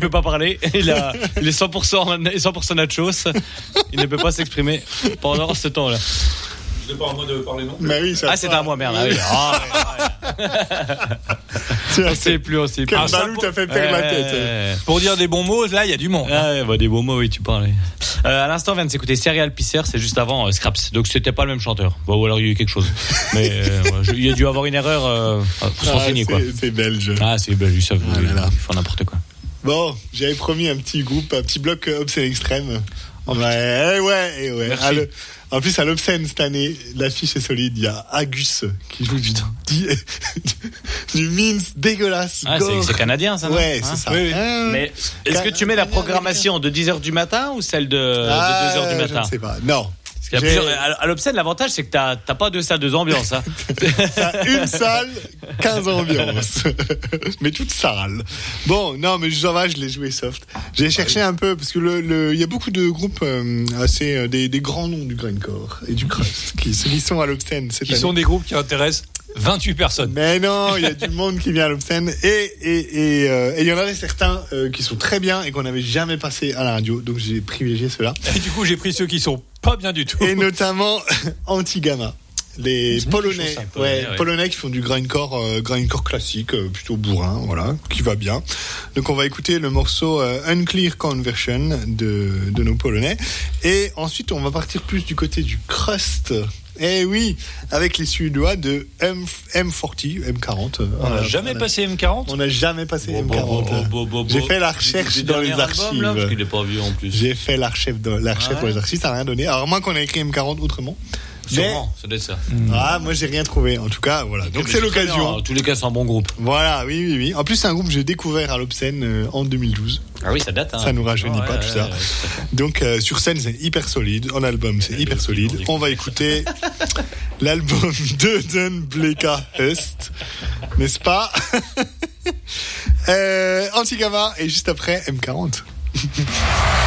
Peut pas parler. Il, a, il est 100%, 100 nachos. Il ne peut pas s'exprimer pendant ce temps-là. C'est pas à moi de parler non Bah oui, ça Ah, c'était à moi, merde. Ah, oui. Ah, on vois, sait plus, on sait plus. Quel Ah, balou t'as fait perdre la Ouais, tête. Pour dire des bons mots, là, il y a du monde. Ah ouais, bah, des beaux mots, oui, tu parlais. Euh, à l'instant, on vient de s'écouter Serial Pisser, c'est juste avant euh, Scraps. Donc, c'était pas le même chanteur. Bon, ou alors, il y a eu quelque chose. Mais euh, il y a dû avoir une erreur. Euh, faut se Ah, renseigner, quoi. c'est- C'est belge. Ah, c'est belge, ils savent. Ah. Ils font n'importe quoi. Bon, j'avais promis un petit groupe, un petit bloc euh, Obscène Extrême. ouais, eh ouais, eh ouais. Le- en plus, à l'Obscène cette année, l'affiche est solide. Il y a Agus qui joue du, du, du mince dégueulasse. Ah, c'est- canadien, ça, non Ouais, Hein c'est ça. Oui, oui. Ah, Mais est-ce que tu mets la programmation de 10h du matin ou celle de, ah, de 2h du Je matin ne sais pas. Non. Parce qu'il y a J'ai- plusieurs- à, l'Obscène, l'avantage, c'est que t'as t'as pas deux salles, deux ambiances. Hein. T'as une salle, 15 ambiances. mais toute sale. Bon, non, mais ça va, je l'ai joué soft. J'ai cherché un peu, parce que le, le- il y a beaucoup de groupes euh, assez, euh, des, des grands noms du grindcore et du crust qui, qui sont à l'Obscène cette Qui année. sont des groupes qui intéressent 28 personnes. Mais non, il y a du monde qui vient à l'Obscène et et et euh, et il y en avait certains euh, qui sont très bien et qu'on n'avait jamais passé à la radio, donc j'ai privilégié ceux-là. Et du coup, j'ai pris ceux qui sont pas bien du tout. Et notamment Antigama. Les Polonais, ça, ouais, Polonais, ouais. Polonais qui font du grindcore, euh, grindcore classique, euh, plutôt bourrin, voilà, qui va bien. Donc on va écouter le morceau euh, Unclear Conversion de, de nos Polonais. Et ensuite on va partir plus du côté du crust. Eh oui, avec les Suédois de M, M40, M40. euh, On n'a jamais on a- passé M40 On n'a jamais passé Bon, M40. bon, bon, bon, bon, J'ai fait la recherche Du- du dans les archives. là, parce qu'il est pas vieux en plus. J'ai fait la recherche dans, la recherche Ah dans les archives, ça n'a rien donné. Alors moins qu'on a écrit M40 autrement. Mais, Sûrement, ça doit être ça. ah, moi j'ai rien trouvé. En tout cas, voilà. Donc c'est l'occasion. En tous les cas, c'est un bon groupe. Voilà, oui, oui, oui. En plus, c'est un groupe que j'ai découvert à l'Obscène euh, en 2012. Ah oui, ça date. Hein. Ça nous rajeunit Ouais, pas ouais, tout ça. ouais, tout. Donc euh, sur scène, c'est hyper solide. En album, c'est hyper solide. On va écouter l'album Döden Bleka Est, n'est-ce pas? Euh, Antigama et juste après M40.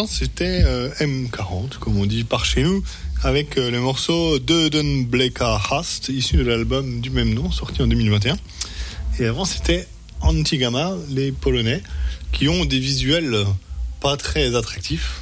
l'instant c'était euh, M40, comme on dit par chez nous, avec euh, le morceau Döden Bleka Hast, issu de l'album du même nom, sorti en 2021. Et avant c'était Antigama, les Polonais, qui ont des visuels pas très attractifs,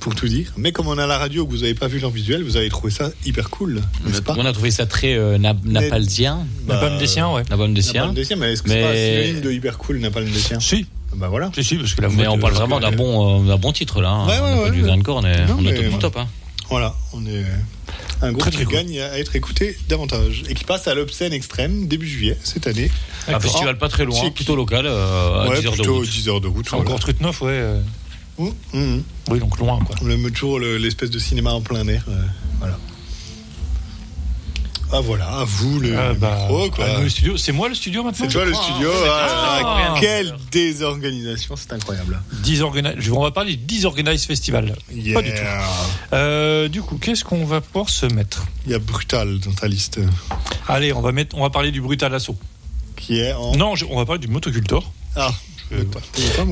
pour tout dire. Mais comme on a la radio, que vous n'avez pas vu leur visuel, vous avez trouvé ça hyper cool, n'est-ce pas? On a trouvé ça très euh, nap- napalzien. Bah, Napalm des siens, ouais. Napalm des siens. Napalm des siens, mais est-ce que c'est pas synonyme de hyper cool, Napalm des siens Si. Bah voilà. Si, si, parce que la Mais on parle vraiment d'un bon, euh, d'un bon titre là. hein. Ouais, ouais, on ouais, du ouais. est, Non, on est mais top du voilà. top. Hein. Voilà, on est un groupe Très, très qui cool. gagne à être écouté davantage et qui passe à l'obscène extrême début juillet cette année. Un festival pas très loin, Chez plutôt local, euh, à Ouais, 10 heures de plutôt route. 10 heures de route. Encore truc neuf, ouais. euh. Mmh, mmh. Oui, donc loin, quoi. On aime toujours le- l'espèce de cinéma en plein air. euh, voilà. Ah voilà, à vous le Ah, bah, micro, quoi. nous, le studio. C'est moi le studio maintenant C'est toi le studio. hein. ah, Ah. quelle désorganisation, c'est incroyable. Disorgani- On va parler du Disorganized Festival. Yeah. Pas du tout. Euh, du coup, qu'est-ce qu'on va pouvoir se mettre? Il y a Brutal dans ta liste. Allez, on va mettre, on va parler du Brutal Assaut. Qui est en. Non, je- on va parler du Motocultor. Ah,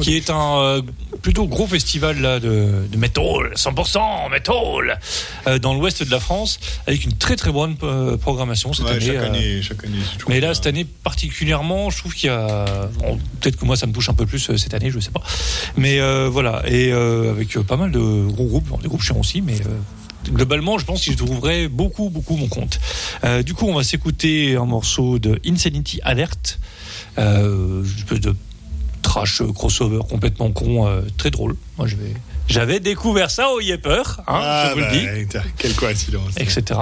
qui est un euh, plutôt gros festival là, de, de métal, 100% métal, euh, dans l'ouest de la France, avec une très très bonne euh, programmation cette Ouais, année. chaque euh, année, chaque année, c'est toujours mais là, bien. cette année particulièrement, je trouve qu'il y a. bon, Peut-être que moi, ça me touche un peu plus cette année, je sais pas. Mais voilà, et avec pas mal de gros groupes, des groupes chiants aussi, mais. Globalement, je pense que je trouverai beaucoup, beaucoup mon compte. Euh, du coup, on va s'écouter un morceau de Insanity Alert, euh, de trash euh, crossover complètement con, euh, très drôle. Moi, je vais. J'avais découvert ça au Yepper, hein, Ah, je vous bah, le dis tiens, Quelle coïncidence. etc.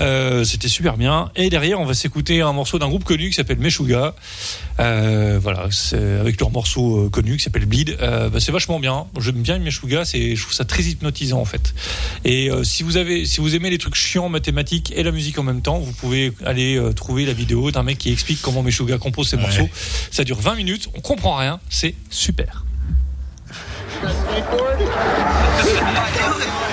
Euh, C'était super bien. Et derrière, on va s'écouter un morceau d'un groupe connu qui s'appelle Meshuga. Euh, voilà, c'est avec leur morceau euh, connu qui s'appelle Bleed. Euh, bah, c'est vachement bien. J'aime bien Meshuga. C'est, je trouve ça très hypnotisant en fait. Et euh, si vous avez, si vous aimez les trucs chiants, mathématiques et la musique en même temps, vous pouvez aller euh, trouver la vidéo d'un mec qui explique comment Meshuga compose ses morceaux. Ça dure 20 minutes. On comprend rien. C'est super.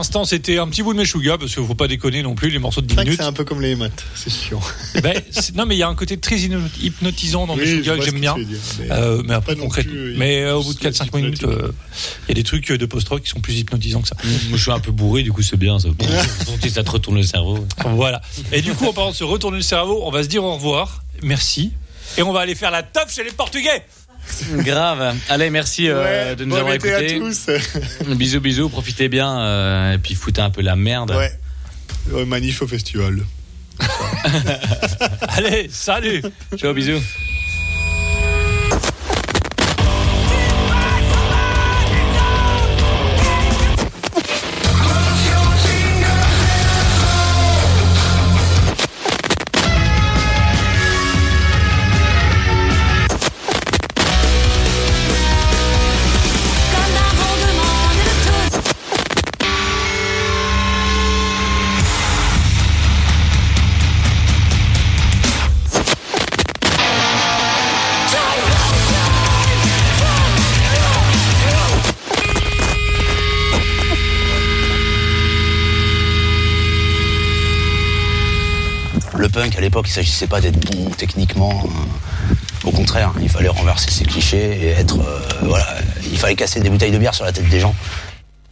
l'instant, c'était un petit bout de Meshuga, parce qu'il faut pas déconner non plus, les morceaux de 10 C'est vrai que minutes. c'est un peu comme les maths, c'est chiant. Ben, c'est- non, mais il y a un côté très hypnotisant dans Oui, Meshuga que j'aime bien. dire, mais Euh, mais après, concrètement. plus, Mais euh, au bout de c'est 4-5 minutes, euh, il y a des trucs de post-rock qui sont plus hypnotisants que ça. Moi, je suis un peu bourré, du coup, c'est bien ça. ça te retourne le cerveau. Voilà. Et du coup, en parlant de se retourner le cerveau, on va se dire au revoir. Merci. Et on va aller faire la teuf chez les Portugais. Grave. Allez, merci euh, Ouais, de nous bon avoir à écoutés. tous. bisous, bisous, profitez bien euh, et puis foutez un peu la merde. Ouais. Ouais, manif au festival. Allez, salut. Ciao, bisous. À l'époque, il s'agissait pas d'être bon techniquement. euh, Au contraire, il fallait renverser ses clichés et être. euh, voilà, il fallait casser des bouteilles de bière sur la tête des gens.